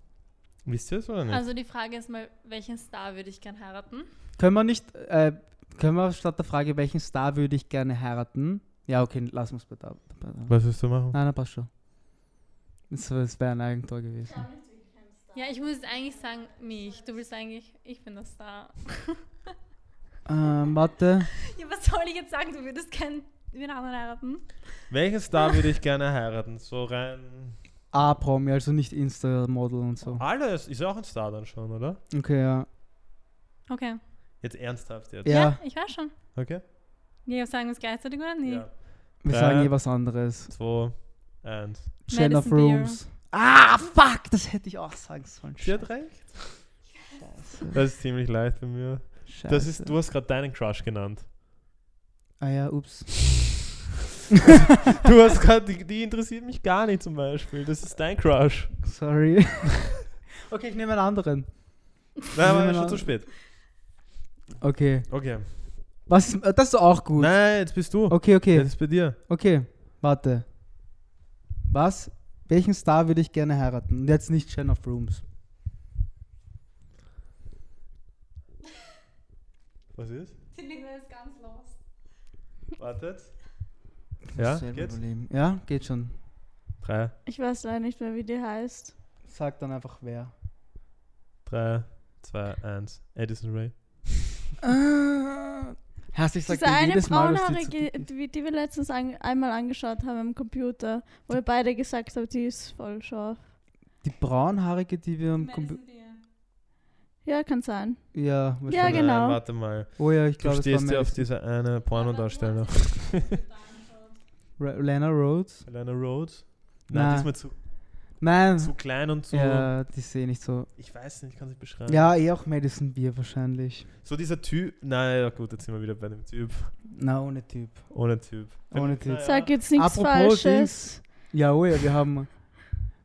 Wisst ihr es oder nicht? Also die Frage ist mal, welchen Star würde ich gern heiraten? Können wir nicht, äh, können wir statt der Frage, welchen Star würde ich gerne heiraten? Ja, okay, lassen wir es bitte. bei da. was willst du machen? Nein, nein, passt schon. Das, das wäre ein Eigentor gewesen. Ja, ich muss jetzt eigentlich sagen, mich. Du willst eigentlich, ich bin der Star. Ähm, warte. Ja, was soll ich jetzt sagen? Du würdest keinen wen anderen heiraten? Welchen Star würde ich gerne heiraten? So rein. A-Promi, also nicht Insta-Model und so. Alles ist ja auch ein Star dann schon, oder? Okay, ja. Okay. Jetzt ernsthaft jetzt. Ja, ich weiß schon. Okay? Ja, sagen wir es gleichzeitig oder nicht? Ja. wir Drei. sagen eh was anderes. Zwei, eins. Chain of. Rooms. Ah, fuck, das hätte ich auch sagen sollen. Sie hat recht. Scheiße. Das ist ziemlich leicht bei mir. Scheiße. Das ist, du hast gerade deinen Crush genannt. Ah ja, ups. Du hast gerade, die, die interessiert mich gar nicht zum Beispiel. Das ist dein Crush. Sorry. [laughs] okay, ich nehme einen anderen. Nein, aber schon zu spät. Okay. Okay. Was ist, äh, das ist auch gut. Nein, jetzt bist du. Okay, okay. Jetzt ist bei dir. Okay, warte. Was? Welchen Star würde ich gerne heiraten? Und jetzt nicht Chain of Rooms. Was ist? Die Lina ist ganz lost. Wartet. Ja, geht's? überlegen. Ja, geht schon. Drei, Ich weiß leider nicht mehr, wie die heißt. Sag dann einfach wer. drei, zwei, eins. Addison Ray. Ah. Hast ich Diese eine jedes Mal, dass die zu braunhaarige, die, die wir letztens an, einmal angeschaut haben am Computer, wo wir beide gesagt haben, die ist voll scharf. Die braunhaarige, die wir am Computer. Ja, kann sein. Ja, Ja, genau. Nein, warte mal. Oh ja, ich Du glaube, war stehst ja auf diese eine Pornodarsteller. [laughs] Lana Rhodes? Lana Rhodes? Nein, ist mir zu, Nein. zu klein und zu. Ja, die sehe nicht so. Ich weiß nicht, ich kann sie beschreiben. Ja, eh auch Madison Beer wahrscheinlich. So dieser Typ. Nein, ja gut, jetzt sind wir wieder bei dem Typ. Na, ohne Typ. Ohne Typ. Ohne Typ. Ja, Sag jetzt nichts Apropos Falsches. Ja, oh ja, wir haben.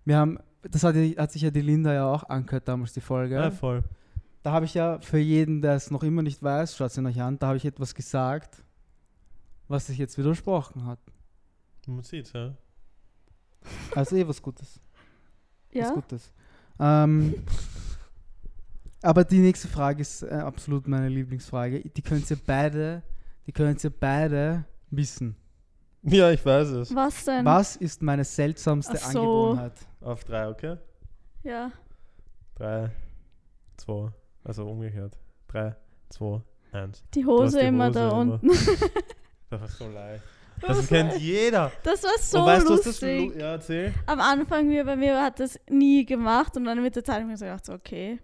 Wir haben. Das hat, hat sich ja die Linda ja auch angehört damals, die Folge. Ja, voll. Da habe ich ja für jeden, der es noch immer nicht weiß, schaut es euch an, da habe ich etwas gesagt, was sich jetzt widersprochen hat. Man sieht's, ja. Also eh was Gutes. Was Ja? Gutes. Ähm, aber die nächste Frage ist äh, absolut meine Lieblingsfrage. Die könnt ihr beide, die könnt ihr beide wissen. Ja, ich weiß es. Was denn? Was ist meine seltsamste Ach so. Angewohnheit? Auf drei, okay? Ja. Drei, zwei, also umgekehrt. Drei, zwei, eins. Die Hose die immer Hose da immer. unten. [laughs] Das war so leicht. Das kennt jeder. Das war so Und weißt du, was das lustig. Ja. Am Anfang mir, bei mir hat das nie gemacht und dann mit der Zeit habe ich mir gedacht, so, okay,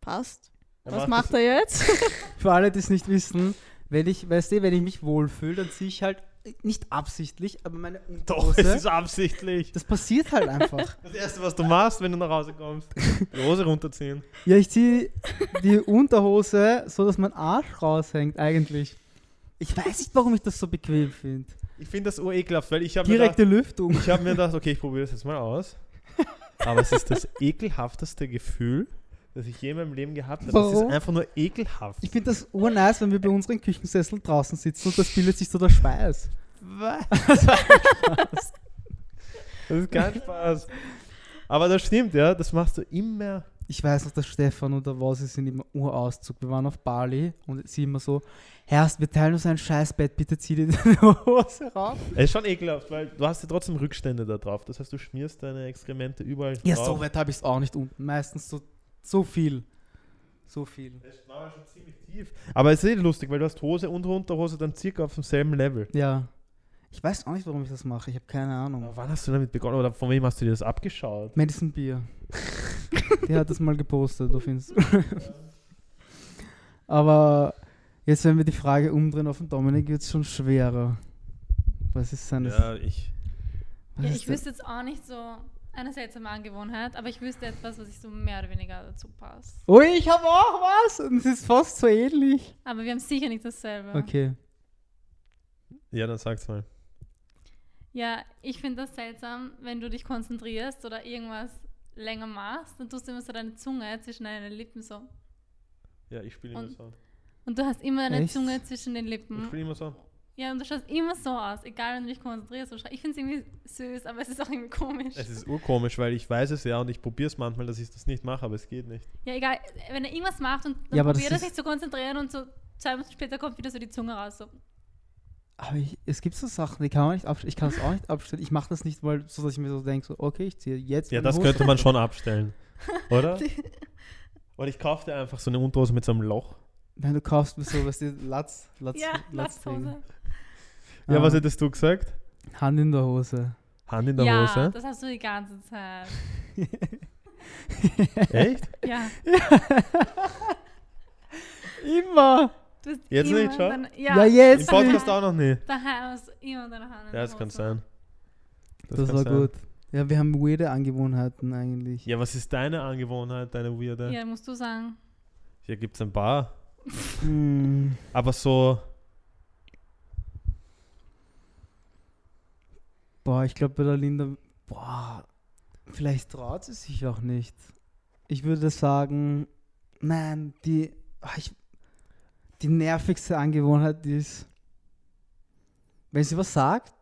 passt. Er Was macht macht er jetzt? [laughs] Für alle, die es nicht wissen, wenn ich, weißt du, wenn ich mich wohlfühle, dann ziehe ich halt nicht absichtlich, aber meine Doch, Unterhose. es ist absichtlich. das passiert halt einfach. [laughs] Das erste, was du machst, wenn du nach Hause kommst, die Hose runterziehen. Ja, ich ziehe die Unterhose so, dass mein Arsch raushängt eigentlich. Ich weiß nicht, warum ich das so bequem finde. Ich finde das urekelhaft, weil ich habe mir gedacht, Lüftung. ich habe mir gedacht, okay, ich probiere das jetzt mal aus. Aber es ist das [laughs] ekelhafteste Gefühl, das ich je in meinem Leben gehabt habe. Das Warum? ist einfach nur ekelhaft. Ich finde das urnice, wenn wir bei unseren Küchensesseln draußen sitzen und das bildet sich so der Schweiß. Das ist kein Spaß. Aber das stimmt, ja, das machst du immer. Ich weiß noch, dass Stefan und der Wasi sind immer Urauszug. Wir waren auf Bali und sie immer so, Herrst, wir teilen uns ein Scheißbett, bitte zieh dir deine [laughs] Hose raus. Es ist schon ekelhaft, weil du hast ja trotzdem Rückstände da drauf. Das heißt, du schmierst deine Exkremente überall Ja, drauf. so weit habe ich es auch nicht unten. Meistens so, so viel. So viel. Das war schon ziemlich tief. Aber es ist eh lustig, weil du hast Hose und Unterhose dann circa auf demselben Level. Ja. Ich weiß auch nicht, warum ich das mache. Ich habe keine Ahnung. Aber wann hast du damit begonnen? Oder von wem hast du dir das abgeschaut? Madison Beer. [laughs] Die hat das mal gepostet auf Instagram. [laughs] Aber jetzt, wenn wir die Frage umdrehen auf den Dominik, wird es schon schwerer. Was ist seine. Ja, ich. Ja, ich der- wüsste jetzt auch nicht so eine seltsame Angewohnheit, aber ich wüsste etwas, was ich so mehr oder weniger dazu passt. Ui, ich habe auch was! Und es ist fast so ähnlich. Aber wir haben sicher nicht dasselbe. Okay. Ja, dann sag's mal. Ja, ich finde das seltsam, wenn du dich konzentrierst oder irgendwas länger machst, dann tust du immer so deine Zunge zwischen deinen Lippen so. Ja, ich spiele immer so. Und du hast immer deine Echt? Zunge zwischen den Ich Lippen. spiele immer so. Ja, und du schaust immer so aus, egal wenn du dich konzentrierst. Ich finde es irgendwie süß, aber es ist auch irgendwie komisch. Es ist urkomisch, weil ich weiß es ja und ich probiere es manchmal, dass ich das nicht mache, aber es geht nicht. Ja, egal, wenn er irgendwas macht und dann Ja, probiert er sich zu konzentrieren und so zwei Minuten später kommt wieder so die Zunge raus. So. Aber ich, es gibt so Sachen, die kann man nicht abstellen. Ich kann es auch nicht abstellen. Ich mache das nicht, weil so, dass ich mir so denke, so, okay, ich ziehe jetzt. Ja, das Hose könnte man schon abstellen. Oder? [laughs] Oder ich kaufe dir einfach so eine Unterhose mit so einem Loch. Wenn du kaufst, so, was die Latz, Latz, Ja. Latzhose. Ja, Ah, was hättest du gesagt? Hand in der Hose. Hand in der Ja, Hose? das hast du die ganze Zeit. [laughs] Echt? Ja, [laughs] Immer! Du hast Jetzt immer nicht, schau. Deine, Ja, ja, Im jetzt. daheim- Podcast auch noch nie. Daheim hast du immer deine Hand in Ja, der das kann Hose. sein. Das, kann war sein. gut. Ja, wir haben weirde Angewohnheiten eigentlich. Ja, was ist deine Angewohnheit, deine weirde? Ja, musst du sagen. Hier gibt es ein paar. [laughs] Hm. Aber so, Boah, ich glaube bei der Linda, boah, vielleicht traut sie sich auch nicht. Ich würde sagen, nein, die, ah, ich, die nervigste Angewohnheit ist, wenn sie was sagt,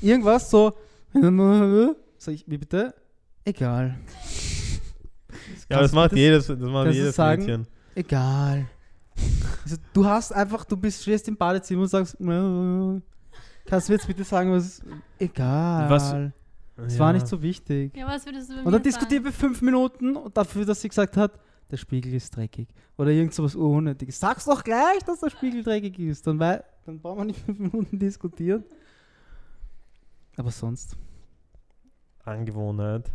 irgendwas so, [laughs] sag ich, wie bitte? Egal. ja, das Kannst du macht das- jedes, das macht jedes sagen? Mädchen. Egal. Also, du hast einfach, du bist, stehst im Badezimmer und sagst, [laughs] kannst du mir jetzt bitte sagen, was, egal. Was- Es war nicht so wichtig. Ja, was würdest du Und dann diskutieren wir fünf Minuten und dafür, dass sie gesagt hat, der Spiegel ist dreckig. Oder irgend sowas Unnötiges. Sag's doch gleich, dass der Spiegel dreckig ist. Dann, wei- dann brauchen wir nicht [laughs] fünf Minuten diskutieren. Aber sonst, Angewohnheit.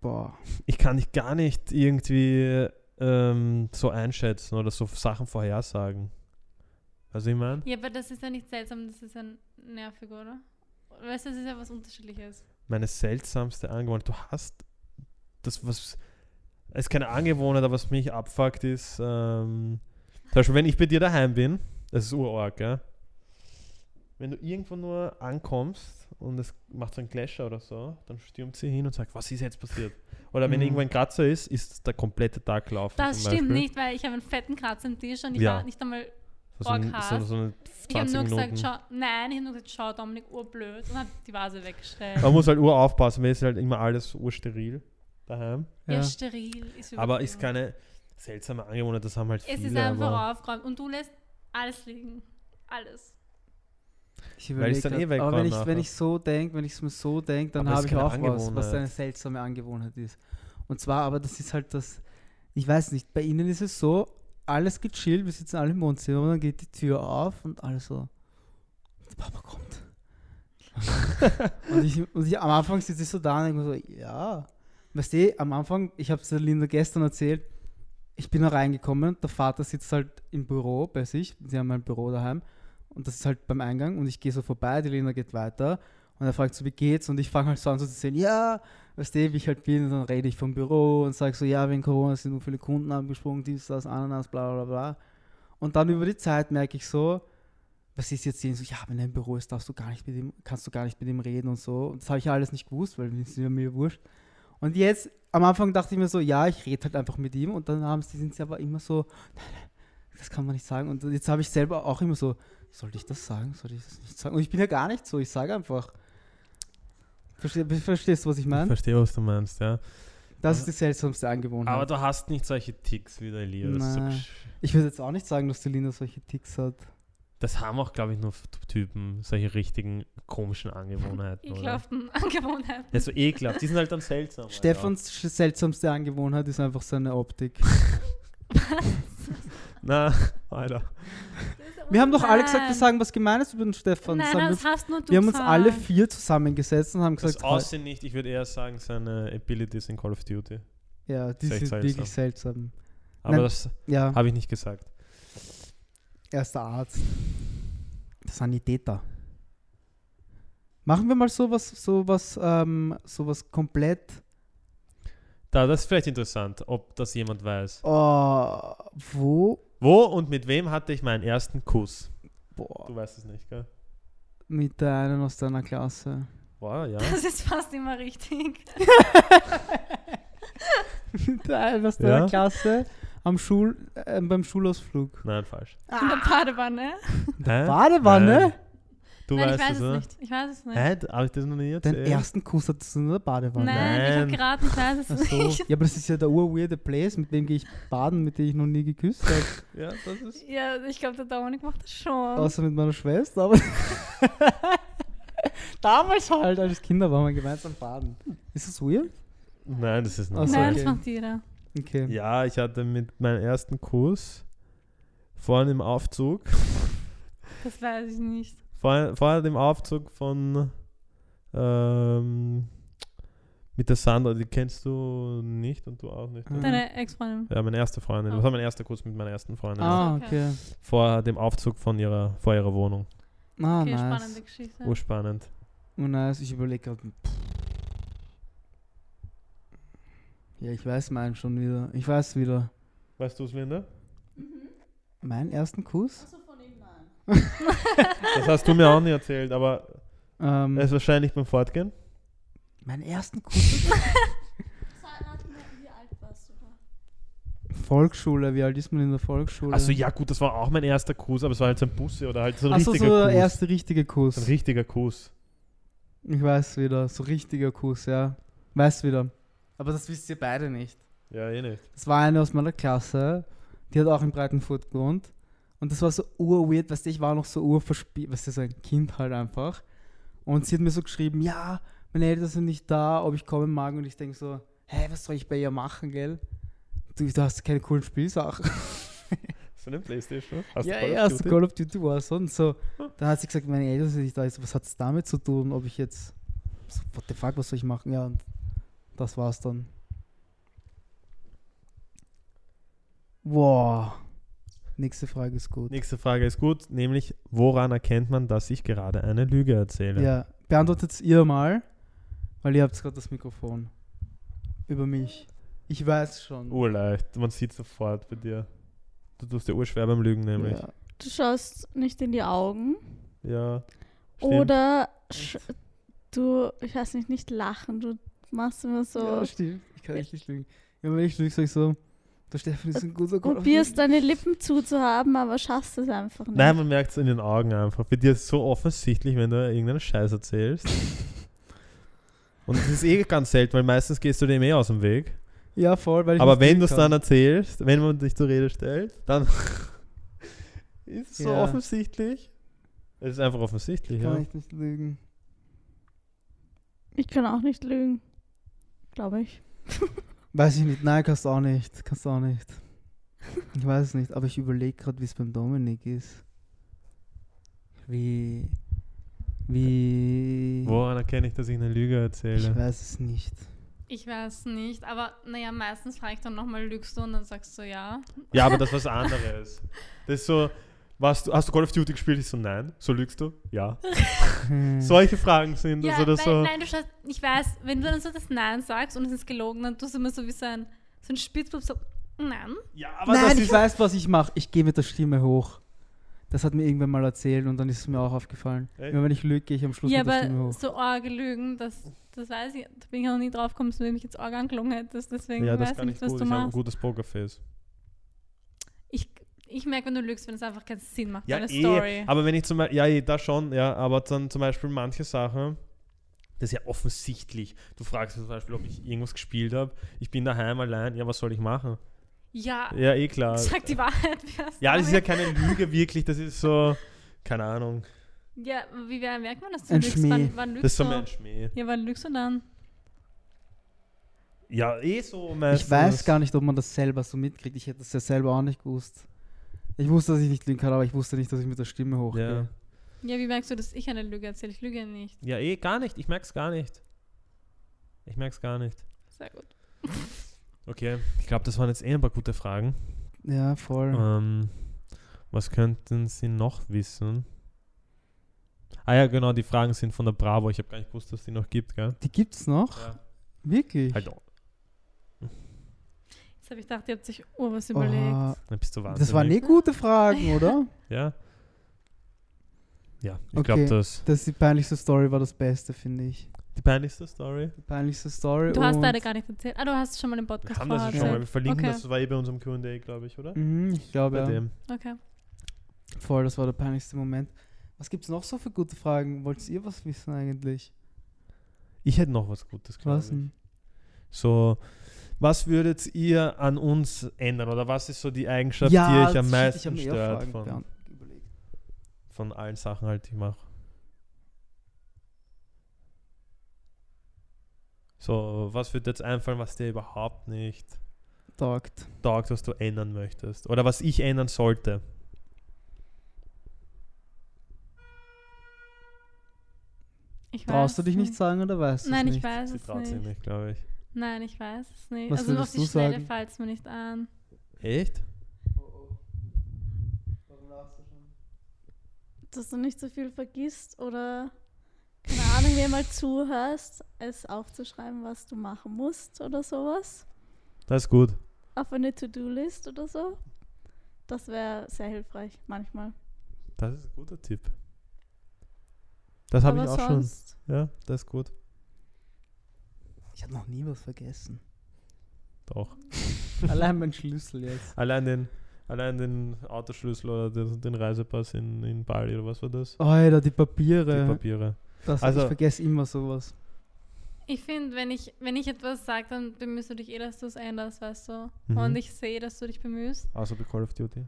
Boah. ich kann dich gar nicht irgendwie ähm, so einschätzen oder so Sachen vorhersagen. Also ich meine, Ja, aber das ist ja nicht seltsam, das ist ja nervig, oder? Weißt du, das ist ja was Unterschiedliches. meine seltsamste Angewohnheit, du hast das, was, ist keine Angewohnheit, aber was mich abfuckt ist, ähm, zum Beispiel, wenn ich bei dir daheim bin, das ist urorg, ja? Wenn du irgendwo nur ankommst und es macht so ein Clasher oder so, dann stürmt sie hin und sagt, was ist jetzt passiert? Oder wenn Mhm. irgendwo ein Kratzer ist, ist der komplette Tag gelaufen. Das stimmt Beispiel. nicht, weil ich habe einen fetten Kratzer am Tisch und ich Ja. war nicht einmal. So, ein, so, so Ich habe 20 nur Minuten. gesagt, schau, nein, ich habe nur gesagt, schau, Dominik, urblöd und habe die Vase weggestellt. Man muss halt ur aufpassen, weil es ist halt immer alles ursteril daheim. ja. Ja. steril ist Aber ist keine seltsame Angewohnheit, das haben halt Es viele. ist einfach aufgeräumt und du lässt alles liegen. Alles. Ich Weil überleg dann eh grad. weg Aber wenn ich, wenn ich so denke, wenn ich es mir so denke, dann es habe ich auch was, was eine seltsame Angewohnheit ist. Und zwar, aber das ist halt das, ich weiß nicht, bei ihnen ist es so, alles gechillt, wir sitzen alle im Wohnzimmer und dann geht die Tür auf und alles so, der Papa kommt. [laughs] und, ich, und ich am Anfang sitze ich so da und denke so, ja, weißt du, am Anfang, ich habe es der Linda gestern erzählt, ich bin da reingekommen, der Vater sitzt halt im Büro bei sich, sie haben ein Büro daheim und das ist halt beim Eingang und ich gehe so vorbei, die Lena geht weiter und er fragt so, wie geht's? Und ich fange halt so an so zu sehen, ja, weißt du, wie ich halt bin und dann rede ich vom Büro und sage so, ja, wegen Corona sind nur viele Kunden abgesprungen, dies, das, Ananas, bla bla bla. Und dann über die Zeit merke ich so, was ist jetzt sehen, so, ja, wenn er im Büro ist, darfst du gar nicht mit ihm, kannst du gar nicht mit ihm reden und so. Und das habe ich alles nicht gewusst, weil das ist ja mir wurscht. Und jetzt, am Anfang dachte ich mir so, ja, ich rede halt einfach mit ihm und dann haben sie, sind sie aber immer so, nein, nein, das kann man nicht sagen. Und jetzt habe ich selber auch immer so, sollte ich das sagen, sollte ich das nicht sagen? Und ich bin ja gar nicht so, ich sage einfach. Versteh, verstehst du, was ich Ich meine? verstehe, was du meinst, ja. Das ist die seltsamste Angewohnheit. Aber du hast nicht solche Ticks wie der Elias. Nein. ich würde jetzt auch nicht sagen, dass die Lina solche Ticks hat. Das haben auch, glaube ich, nur Typen, solche richtigen komischen Angewohnheiten. [laughs] Ekelhaften Angewohnheiten. Ja, so ekelhaft. Die sind halt dann seltsam. Stefans sch- seltsamste Angewohnheit ist einfach seine Optik. Alter. [laughs] [laughs] Na, Alter. Wir haben doch alle gesagt, wir sagen was Gemeines über den Stefan. Das Nein, das wir, hast nur du wir haben uns gesagt. alle vier zusammengesetzt und haben Das gesagt, Aussehen nicht, ich würde eher sagen, seine Abilities in Call of Duty. ja, die sind seltsam. wirklich seltsam. Aber Nein. das Ja, habe ich nicht gesagt. Erster Arzt. Der Sanitäter. Machen wir mal sowas, sowas, ähm, sowas komplett. Da, das ist vielleicht interessant, ob das jemand weiß. Oh, wo? Wo und mit wem hatte ich meinen ersten Kuss? Boah, Du weißt es nicht, gell? mit der einen aus deiner Klasse. Boah, ja. Das ist fast immer richtig. [laughs] mit der einen aus deiner Ja? Klasse am Schul, äh, beim Schulausflug. Nein, falsch. In der Badewanne. Hä? [laughs] Badewanne? Nein. Du Nein, weißt ich weiß es, es oder? nicht. Ich weiß es nicht. Hä? Habe ich das noch nie erzählt? ersten Kuss hattest du in der Badewanne. Nein, ich habe Nein. geraten, ich weiß es so. nicht. Ja, aber das ist ja der urweirde Place, mit wem gehe ich baden, mit dem ich noch nie geküsst habe. [laughs] Ja, das ist. Ja, ich glaube, der Dominik macht das schon. Außer mit meiner Schwester, aber. [laughs] Damals halt, als Kinder waren wir gemeinsam baden. Ist das weird? Nein, das ist nicht. so, Nein, okay. das macht jeder. Okay. Ja, ich hatte mit meinem ersten Kuss vorhin im Aufzug, [laughs] Das weiß ich nicht. vor, vorhin im Aufzug von ähm, mit der Sandra, die kennst du nicht und du auch nicht. Mhm. oder? Deine Ex-Freundin. Ja, meine erste Freundin. Oh. Das war mein erster Kuss mit meiner ersten Freundin. Ah, Okay. okay. Vor dem Aufzug von ihrer, vor ihrer Wohnung. Ah, Okay, nice. spannende Geschichte. Urspannend. Oh, nice. Ich überlege gerade. Ja, ich weiß meinen schon wieder. Ich weiß wieder. Weißt du es, Linda? Meinen ersten Kuss? Also von ihm nein. [laughs] [laughs] Das hast du mir auch nicht erzählt, aber Ähm, er ist wahrscheinlich beim Fortgehen. meinen ersten Kuss? [laughs] Volksschule. Wie alt ist man in der Volksschule? Also ja gut, das war auch mein erster Kuss, aber es war halt so ein Busse oder halt so ein so richtiger der Kuss. erste richtige Kuss. So ein richtiger Kuss. Ich weiß wieder, so richtiger Kuss, ja. Weiß wieder. Aber das wisst ihr beide nicht. Ja, eh nicht. Das war eine aus meiner Klasse, die hat auch in Breitenfurt gewohnt. Und das war so urweird, weißt du, ich war noch so urverspielt, weißt du, so ein Kind halt einfach. Und sie hat mir so geschrieben, ja, meine Eltern sind nicht da, ob ich kommen mag. Und ich denke so, hä, was soll ich bei ihr machen, gell? Du, du hast keine coolen Spielsachen. So eine Playstation? Hast ja, du Call ja, so? Call of Duty war so. Und so, dann hat sie gesagt, meine Eltern sind nicht da. Ich so, was hat es damit zu tun, ob ich jetzt, so, what the fuck, was soll ich machen? Ja, und das war's dann. Wow. Nächste Frage ist gut. Nächste Frage ist gut, nämlich woran erkennt man, dass ich gerade eine Lüge erzähle? Ja, beantwortet ihr mal, weil ihr habt gerade das Mikrofon über mich. Ich weiß schon. Oh, Urleicht, man sieht sofort bei dir. Du tust dir urschwer beim Lügen nämlich. Ja. Du schaust nicht in die Augen. Ja. Stimmt. Oder du, ich weiß nicht, nicht lachen, du machst immer so, ja, stimmt. Ich kann echt nicht lügen. Ja, wenn ich lüge, sag ich so, der Stefan ist ein guter Gott. probierst deine Lippen zuzuhaben, aber schaffst es einfach nicht. Nein, man merkt es in den Augen einfach. Bei dir ist es so offensichtlich, wenn du irgendeinen Scheiß erzählst. [laughs] Und das ist eh ganz selten, weil meistens gehst du dem eh aus dem Weg. Ja, voll, weil ich Aber nicht wenn du es dann erzählst, wenn man dich zur Rede stellt, dann [laughs] ist es so Ja. offensichtlich. Es ist einfach offensichtlich, kann ja. ich nicht lügen. Ich kann auch nicht lügen. Glaube ich. Weiß ich nicht. Nein, kannst du auch nicht. Kannst du auch nicht. Ich weiß es nicht, aber ich überlege gerade, wie es beim Dominik ist. Wie. Wie. Woran erkenne ich, dass ich eine Lüge Ich erzähle? weiß es nicht. Ich weiß nicht, aber naja, meistens frage ich dann nochmal, lügst du? Und dann sagst du ja. Ja, aber das ist [laughs] was anderes. Das ist so, was, du- hast du Call of Duty gespielt? Ich so, nein. So lügst du? Ja. [laughs] [laughs] Solche Fragen sind Ja, das oder nein, so. nein, du schaust, ich weiß, wenn du dann so das Nein sagst und es ist gelogen, dann tust du immer so wie so ein, so ein Spitzbub, so, nein. Ja, aber Nein, das ich weiß, was ich mache. Ich gehe mit der Stimme hoch. Das hat mir irgendwann mal erzählt und dann ist es mir auch aufgefallen. Immer wenn ich lüge, gehe ich am Schluss ja, mit der Stimme aber hoch. so arge Lügen, das, das weiß ich, da bin ich noch nie drauf gekommen, dass du mich jetzt arg angelungen hättest, deswegen ja, das weiß ich kann nicht, ich was gut. du Ich habe ein machst. gutes Pokerface. Ich, merke, wenn du lügst, wenn es einfach keinen Sinn macht, Ja, deine eh, Story. aber wenn ich zum Beispiel, ja, eh, da schon, ja, aber dann zum Beispiel manche Sachen, das ist ja offensichtlich. Du fragst zum Beispiel, ob ich irgendwas gespielt habe. Ich bin daheim allein, ja, was soll ich machen? ja, Ja, eh klar. sag die Wahrheit. Ja, das ist ja keine Lüge wirklich, das ist so, keine Ahnung. Ja, wie wer- merkt man, dass du Ein lügst? Schmäh. Wann, wann lügst Das ist so mein Schmäh. Ja, wann lügst du dann? Ja, eh so meistens. Ich weiß gar nicht, ob man das selber so mitkriegt. Ich hätte das ja selber auch nicht gewusst. Ich wusste, dass ich nicht lügen kann, aber ich wusste nicht, dass ich mit der Stimme hochgehe. Ja. Ja, wie merkst du, dass ich eine Lüge erzähle? Ich lüge nicht. ja, eh gar nicht. Ich merk's gar nicht. Ich merk's gar nicht. Sehr gut. [laughs] Okay, ich glaube, das waren jetzt eh ein paar gute Fragen. Ja, voll. Ähm, was könnten Sie noch wissen? Ah ja, genau, die Fragen sind von der Bravo. Ich habe gar nicht gewusst, dass die noch gibt, gell? Die gibt's noch? Ja. Wirklich? Halt, Jetzt habe ich gedacht, ihr habt sich oh, was überlegt. Dann bist du wahnsinnig. Das waren eh gute Fragen, [laughs] oder? Ja. Ja, ich Okay. glaube, das Das die peinlichste Story war das Beste, finde ich. die peinlichste Story. Die peinlichste Story. Du hast leider gar nicht erzählt. Ah, du hast schon mal im Wir Podcast haben das schon mal. Wir verlinken Okay. das, war eh bei unserem Q&A, glaube ich, oder? Mhm, ich glaube, Bei ja. dem. Okay. Voll, das war der peinlichste Moment. Was gibt's noch so für gute Fragen? Wollt ihr was wissen eigentlich? Ich hätte noch was Gutes, glaube Was ich. denn? So, was würdet ihr an uns ändern? Oder was ist so die Eigenschaft, die euch am shit, ich meisten eher stört von, von allen Sachen, halt, die ich mache? So, was wird jetzt einfallen, was dir überhaupt nicht Taugt. taugt, was du ändern möchtest? Oder was ich ändern sollte? Ich Traust du dich nicht sagen oder weißt du Nein, ich nicht? weiß Sie es traut sich nicht. nicht, glaube ich. Nein, ich weiß es nicht. Was also auf würdest die Schnelle sagen? fällt es mir nicht an. Echt? Dass du nicht so viel vergisst oder, keine Ahnung, mir mal zuhörst, es aufzuschreiben, was du machen musst oder sowas. Das ist gut. Auf eine To-Do-List oder so. Das wäre sehr hilfreich manchmal. Das ist ein guter Tipp. Das habe ich auch schon. sonst, Ja, das ist gut. Ich habe noch nie was vergessen. Doch. [laughs] Allein mein Schlüssel jetzt. Allein den, allein den Autoschlüssel oder den, den Reisepass in, in Bali oder was war das? Alter, die Die Papiere. Papiere. das, Also- ich vergesse immer sowas. Ich finde, wenn ich, wenn ich etwas sage, dann bemühst du dich eh, dass du es änderst, weißt du. Mhm. Und ich sehe, dass du dich bemühst. Außer bei Call of Duty.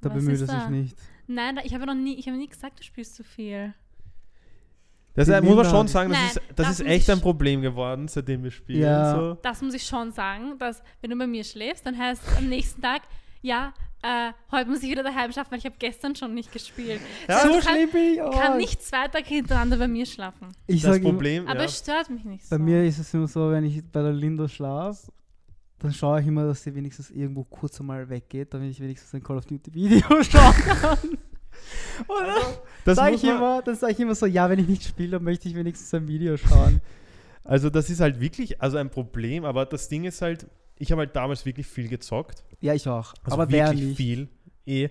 Da bemüht ist er sich da? nicht. Nein, da, ich habe noch nie, ich habe nie gesagt, du spielst zu viel. Das äh, muss man schon sagen, das Nein, ist, das das ist echt ein Problem geworden, seitdem wir spielen. Ja. So. Das muss ich schon sagen, dass wenn du bei mir schläfst, dann heißt es am nächsten Tag, ja, äh, heute muss ich wieder daheim schlafen, weil ich habe gestern schon nicht gespielt. Ja, so kann, schlimm bin ich auch. kann nicht zwei Tage hintereinander bei mir schlafen. Ich Das sag immer, Problem, Aber ja. es stört mich nicht so. bei mir ist es immer so, wenn ich bei der Linda schlafe, dann schaue ich immer, dass sie wenigstens irgendwo kurz einmal weggeht, damit ich wenigstens ein Call of Duty Video [laughs] schauen kann. Und Also, Das sag muss ich immer, sage ich immer so, ja, wenn ich nicht spiele, dann möchte ich wenigstens ein Video schauen. Also das ist halt wirklich also ein Problem, aber das Ding ist halt, ich habe halt damals wirklich viel gezockt. Ja, ich auch. Also aber wer wirklich viel. Eh.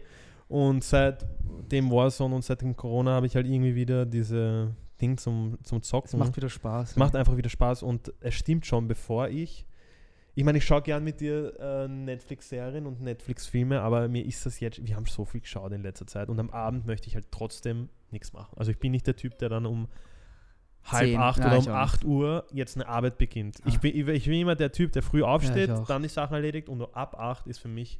Und seit dem Warzone und seit dem Corona habe ich halt irgendwie wieder diese Ding zum, zum Zocken. Es macht wieder Spaß. Es macht einfach wieder Spaß und es stimmt schon, bevor ich. Ich meine, ich schaue gern mit dir äh, Netflix-Serien und Netflix-Filme, aber mir ist das jetzt. Wir haben so viel geschaut in letzter Zeit und am Abend möchte ich halt trotzdem nichts machen. Also ich bin nicht der Typ, der dann um halb Zehn. acht Ja, oder um acht Uhr jetzt eine Arbeit beginnt. Ah. Ich, bin, ich, ich bin immer der Typ, der früh aufsteht, auch. dann die Sachen erledigt und ab acht ist für mich,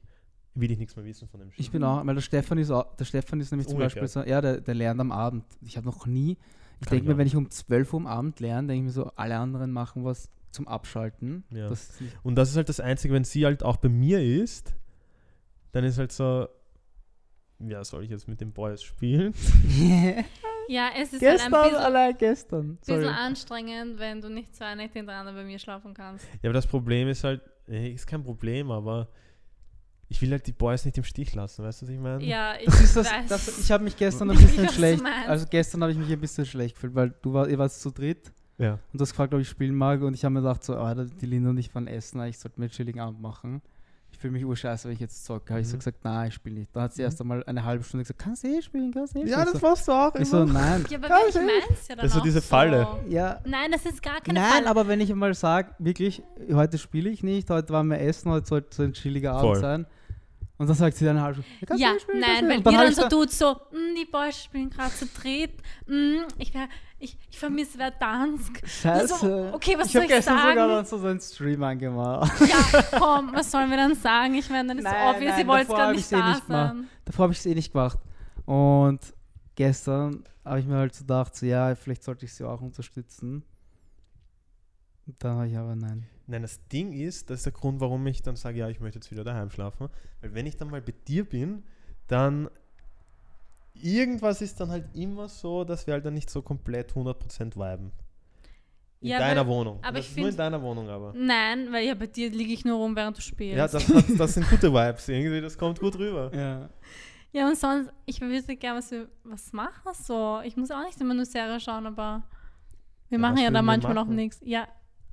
will ich nichts mehr wissen von dem Shit. Ich bin auch, weil der Stefan ist auch, der Stefan ist nämlich zum Umgekehrt. Beispiel so, ja, der, der lernt am Abend. Ich habe noch nie, ich denke mir, wenn ich um 12 Uhr am Abend lerne, denke ich mir so, alle anderen machen was zum Abschalten. Ja. Das Und das ist halt das Einzige, wenn sie halt auch bei mir ist, dann ist halt so, ja, soll ich jetzt mit den Boys spielen? [laughs] Ja, es ist gestern, halt ein bisschen, allein gestern. bisschen anstrengend, wenn du nicht zwei Nächte hintereinander bei mir schlafen kannst. Ja, aber das Problem ist halt, ist kein Problem, aber ich will halt die Boys nicht im Stich lassen, weißt du, was ich meine? Ja, ich Das ist das, weiß. das, ich habe mich gestern ein [laughs] bisschen schlecht, also gestern habe ich mich ein bisschen schlecht gefühlt, weil du war, ihr wart zu dritt Ja. und du hast gefragt, ob ich spielen mag und ich habe mir gedacht, so, ah, die Linda und ich waren essen, ich sollte mir einen chilligen Abend machen. Ich fühle mich urscheiße, wenn ich jetzt zocke. Habe ich so Mhm. gesagt, nein, ich spiele nicht. Dann hat sie erst einmal eine halbe Stunde gesagt, kannst du eh spielen, kannst du eh spielen. Ja, das so, warst du auch ich so, nein. ja, aber ich ich mein's ja dann Das ist so diese Falle. Ja, Nein, das ist gar keine Nein, Falle. aber wenn ich einmal sage, wirklich, heute spiele ich nicht, heute waren wir essen, heute sollte so ein chilliger Abend Voll. sein. Und dann sagt sie dann kannst du ja, eh nein, eh. weil Und ihr hab dann ich so da- tut, so, "Mm, die Boys spielen gerade zu dritt, mm, ich, ich, ich vermisse Verdansk. Scheiße. So, okay, was ich soll habe ich gestern sogar sagen? dann so so einen Stream angemacht. Ja, komm, was sollen wir dann sagen? Ich meine, dann ist Nein, so obvious, nein, ihr wollt gar hab nicht ich's eh da nicht sein. Davor habe ich es eh nicht gemacht. Und gestern habe ich mir halt so gedacht, so, ja, vielleicht sollte ich sie auch unterstützen. Und dann habe ich aber nein. Nein, das Ding ist, das ist der Grund, warum ich dann sage, ja, ich möchte jetzt wieder daheim schlafen. Weil wenn ich dann mal bei dir bin, dann irgendwas ist dann halt immer so, dass wir halt dann nicht so komplett 100% viben. In Ja, deiner weil- Wohnung. aber das ich ist nur in find- deiner Wohnung aber. Nein, weil ja, bei dir liege ich nur rum, während du spielst. Ja, das, hat, das sind gute Vibes irgendwie, das kommt gut rüber. Ja. Ja, und sonst, ich würde gerne was, wir- was machen so. Ich muss auch nicht immer nur Serie schauen, aber wir Ja, machen ja da manchmal noch machen? nichts. Ja,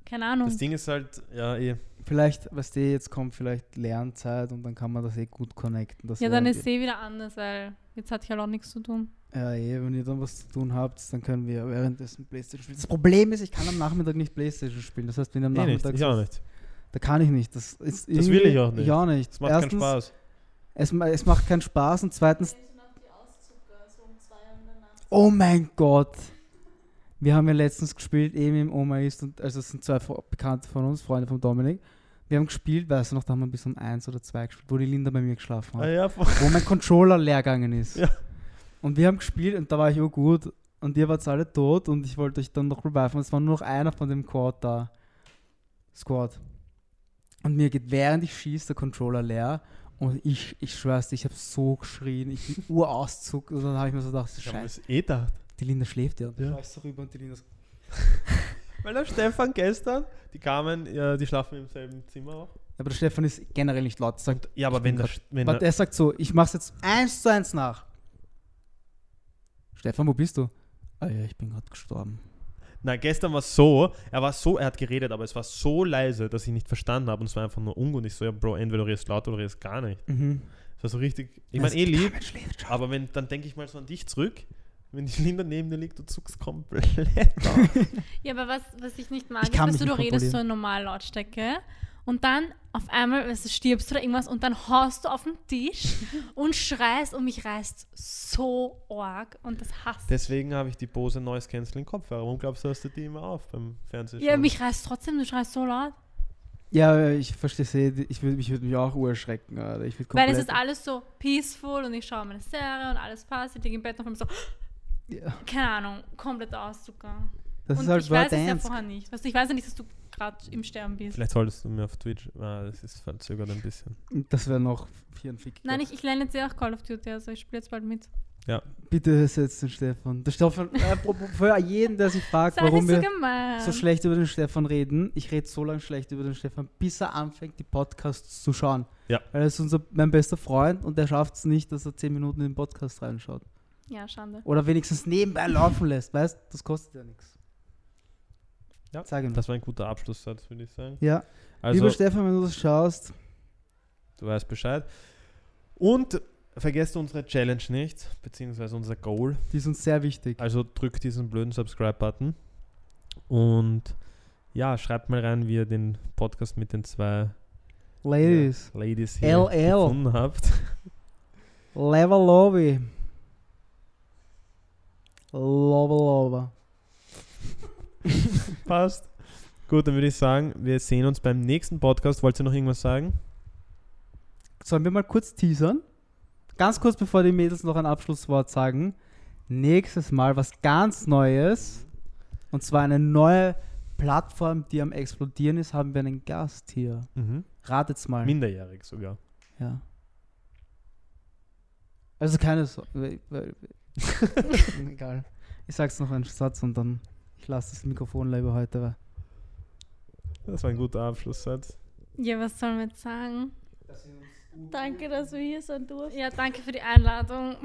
keine Ahnung. Das Ding ist halt, ja, eh. Vielleicht, was dir jetzt kommt, vielleicht Lernzeit und dann kann man das eh gut connecten. Das ja, dann ist es eh wieder anders, weil jetzt hatte ich halt auch nichts zu tun. Ja, eh, wenn ihr dann was zu tun habt, dann können wir währenddessen Playstation spielen. Das Problem ist, ich kann am Nachmittag nicht Playstation spielen. Das heißt, wenn ihr am eh nicht. Nachmittag Ich auch nicht. Da kann ich nicht. Das, ist Das will ich auch nicht. Ich auch nicht. Das macht Erstens, keinen Spaß. Es, es macht keinen Spaß und zweitens, die Auszucker, so zwei Uhr in der Nacht. oh mein Gott. Wir haben ja letztens gespielt, eben im Oma ist, und, also es sind zwei Bekannte von uns, Freunde von Dominik. Wir haben gespielt, weißt du noch, da haben wir bis um eins oder zwei gespielt, wo die Linda bei mir geschlafen Ah, hat. ja, voll. Wo mein Controller leer gegangen ist. Ja. Und wir haben gespielt und da war ich auch gut. Und ihr wart alle tot und ich wollte euch dann noch reviven. Es war nur noch einer von dem Quad da. Squad. Und mir geht, während ich schieße, der Controller leer. Und ich, ich schwör's dir, ich habe so geschrien, ich bin [laughs] urauszug. Und dann habe ich mir so gedacht, Ich habe scheiße, es eh gedacht. Die Linda schläft ja. Und Ja. ich weiß so rüber und die Linda [laughs] so, Weil der Stefan gestern, die kamen, ja, die schlafen im selben Zimmer auch. Ja, aber der Stefan ist generell nicht laut. Er sagt, Ja, aber Ich wenn der, wenn der, er sagt so, ich mach's jetzt eins zu eins nach. Stefan, wo bist du? Ah ja, ich bin gerade gestorben. Na, gestern war es so, er war so, er hat geredet, aber es war so leise, dass ich nicht verstanden habe und es war einfach nur ungut. Ich so, ja, Bro, entweder du redest laut oder du redest gar nicht. Mhm. Es war so richtig, ich meine, eh lieb, kein schläft schon. aber wenn, dann denke ich mal so an dich zurück, wenn die Linda neben dir liegt, du zuckst komplett [laughs] auf. Ja, aber was, was ich nicht mag, Ich ist, kann dass mich du, redest so in Normallautstärke und dann auf einmal weißt du, stirbst du oder irgendwas und dann haust du auf den Tisch [laughs] und schreist und mich reißt so arg und das hasst Deswegen habe ich die Bose Noise Cancelling Kopfhörer. Warum glaubst du, hast du die immer auf beim Fernsehen? Ja, mich reißt trotzdem, du schreist so laut. Ja, ich verstehe sehr, ich würde ich würd mich auch urerschrecken. Alter. Ich Weil es ist alles so peaceful und ich schaue meine Serie und alles passt. Ich liege im Bett und auf einmal so, ja, keine Ahnung, komplett Auszucker. Das und ist halt ich weiß es ja Dance. vorher nicht. Weißt du, ich weiß ja nicht, dass du gerade im Sterben bist. Vielleicht solltest du mir auf Twitch. Ah, das ist verzögert ein bisschen. Das wäre noch vier Fick. Nein, ich, ich lerne jetzt ja auch Call of Duty, also ich spiele jetzt bald mit. Ja. Bitte ersetzt den Stefan. Der Stefan, äh, für jeden, der sich fragt, Sei warum so wir gemein. so schlecht über den Stefan reden, ich rede so lange schlecht über den Stefan, bis er anfängt, die Podcasts zu schauen. Ja. Weil er ist unser, mein bester Freund und er schafft es nicht, dass er 10 Minuten in den Podcast reinschaut. Ja, Schande. Oder wenigstens nebenbei laufen lässt, weißt Das kostet ja nichts. Ja, Sag ihm Das war ein guter Abschlusssatz, würde ich sagen. Ja, Also, lieber Stefan, wenn du das schaust, du weißt Bescheid. Und vergesst unsere Challenge nicht, beziehungsweise unser Goal. die ist uns sehr wichtig. Also drückt diesen blöden Subscribe-Button. Und ja, schreibt mal rein, wie ihr den Podcast mit den zwei Ladies, ja, Ladies hier LL. gefunden habt. Level Lobby. Lover, lover. [laughs] Passt. Gut, dann würde ich sagen, wir sehen uns beim nächsten Podcast. Wollt ihr noch irgendwas sagen? Sollen wir mal kurz teasern? Ganz kurz, bevor die Mädels noch ein Abschlusswort sagen. Nächstes Mal was ganz Neues. Und zwar eine neue Plattform, die am explodieren ist, haben wir einen Gast hier. Mhm. Ratet's mal. Minderjährig sogar. ja. Also keine so weil- weil- [laughs] Egal. Ich sag's noch einen Satz und dann ich lasse das Mikrofon lieber heute. Weil Das war ein guter Abschlusssatz. Ja, was sollen wir jetzt sagen? Danke, dass wir hier sein durften. Ja, danke für die Einladung.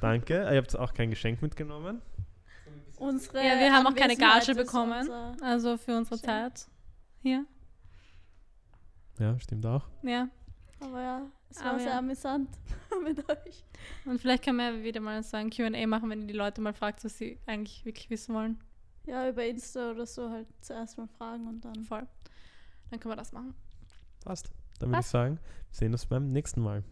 Danke. Ihr habt auch kein Geschenk mitgenommen. Unsere Ja, wir haben auch keine Gage bekommen. Also für unsere Schön. Zeit. Hier. Ja, stimmt auch. Ja. Aber ja, es war Aber sehr ja. amüsant [laughs] mit euch. Und vielleicht können wir wieder mal so ein QA machen, wenn ihr die Leute mal fragt, was sie eigentlich wirklich wissen wollen. Ja, über Insta oder so halt zuerst mal fragen und dann. Voll. Dann können wir das machen. Passt. Dann würde ich sagen, wir sehen uns beim nächsten Mal.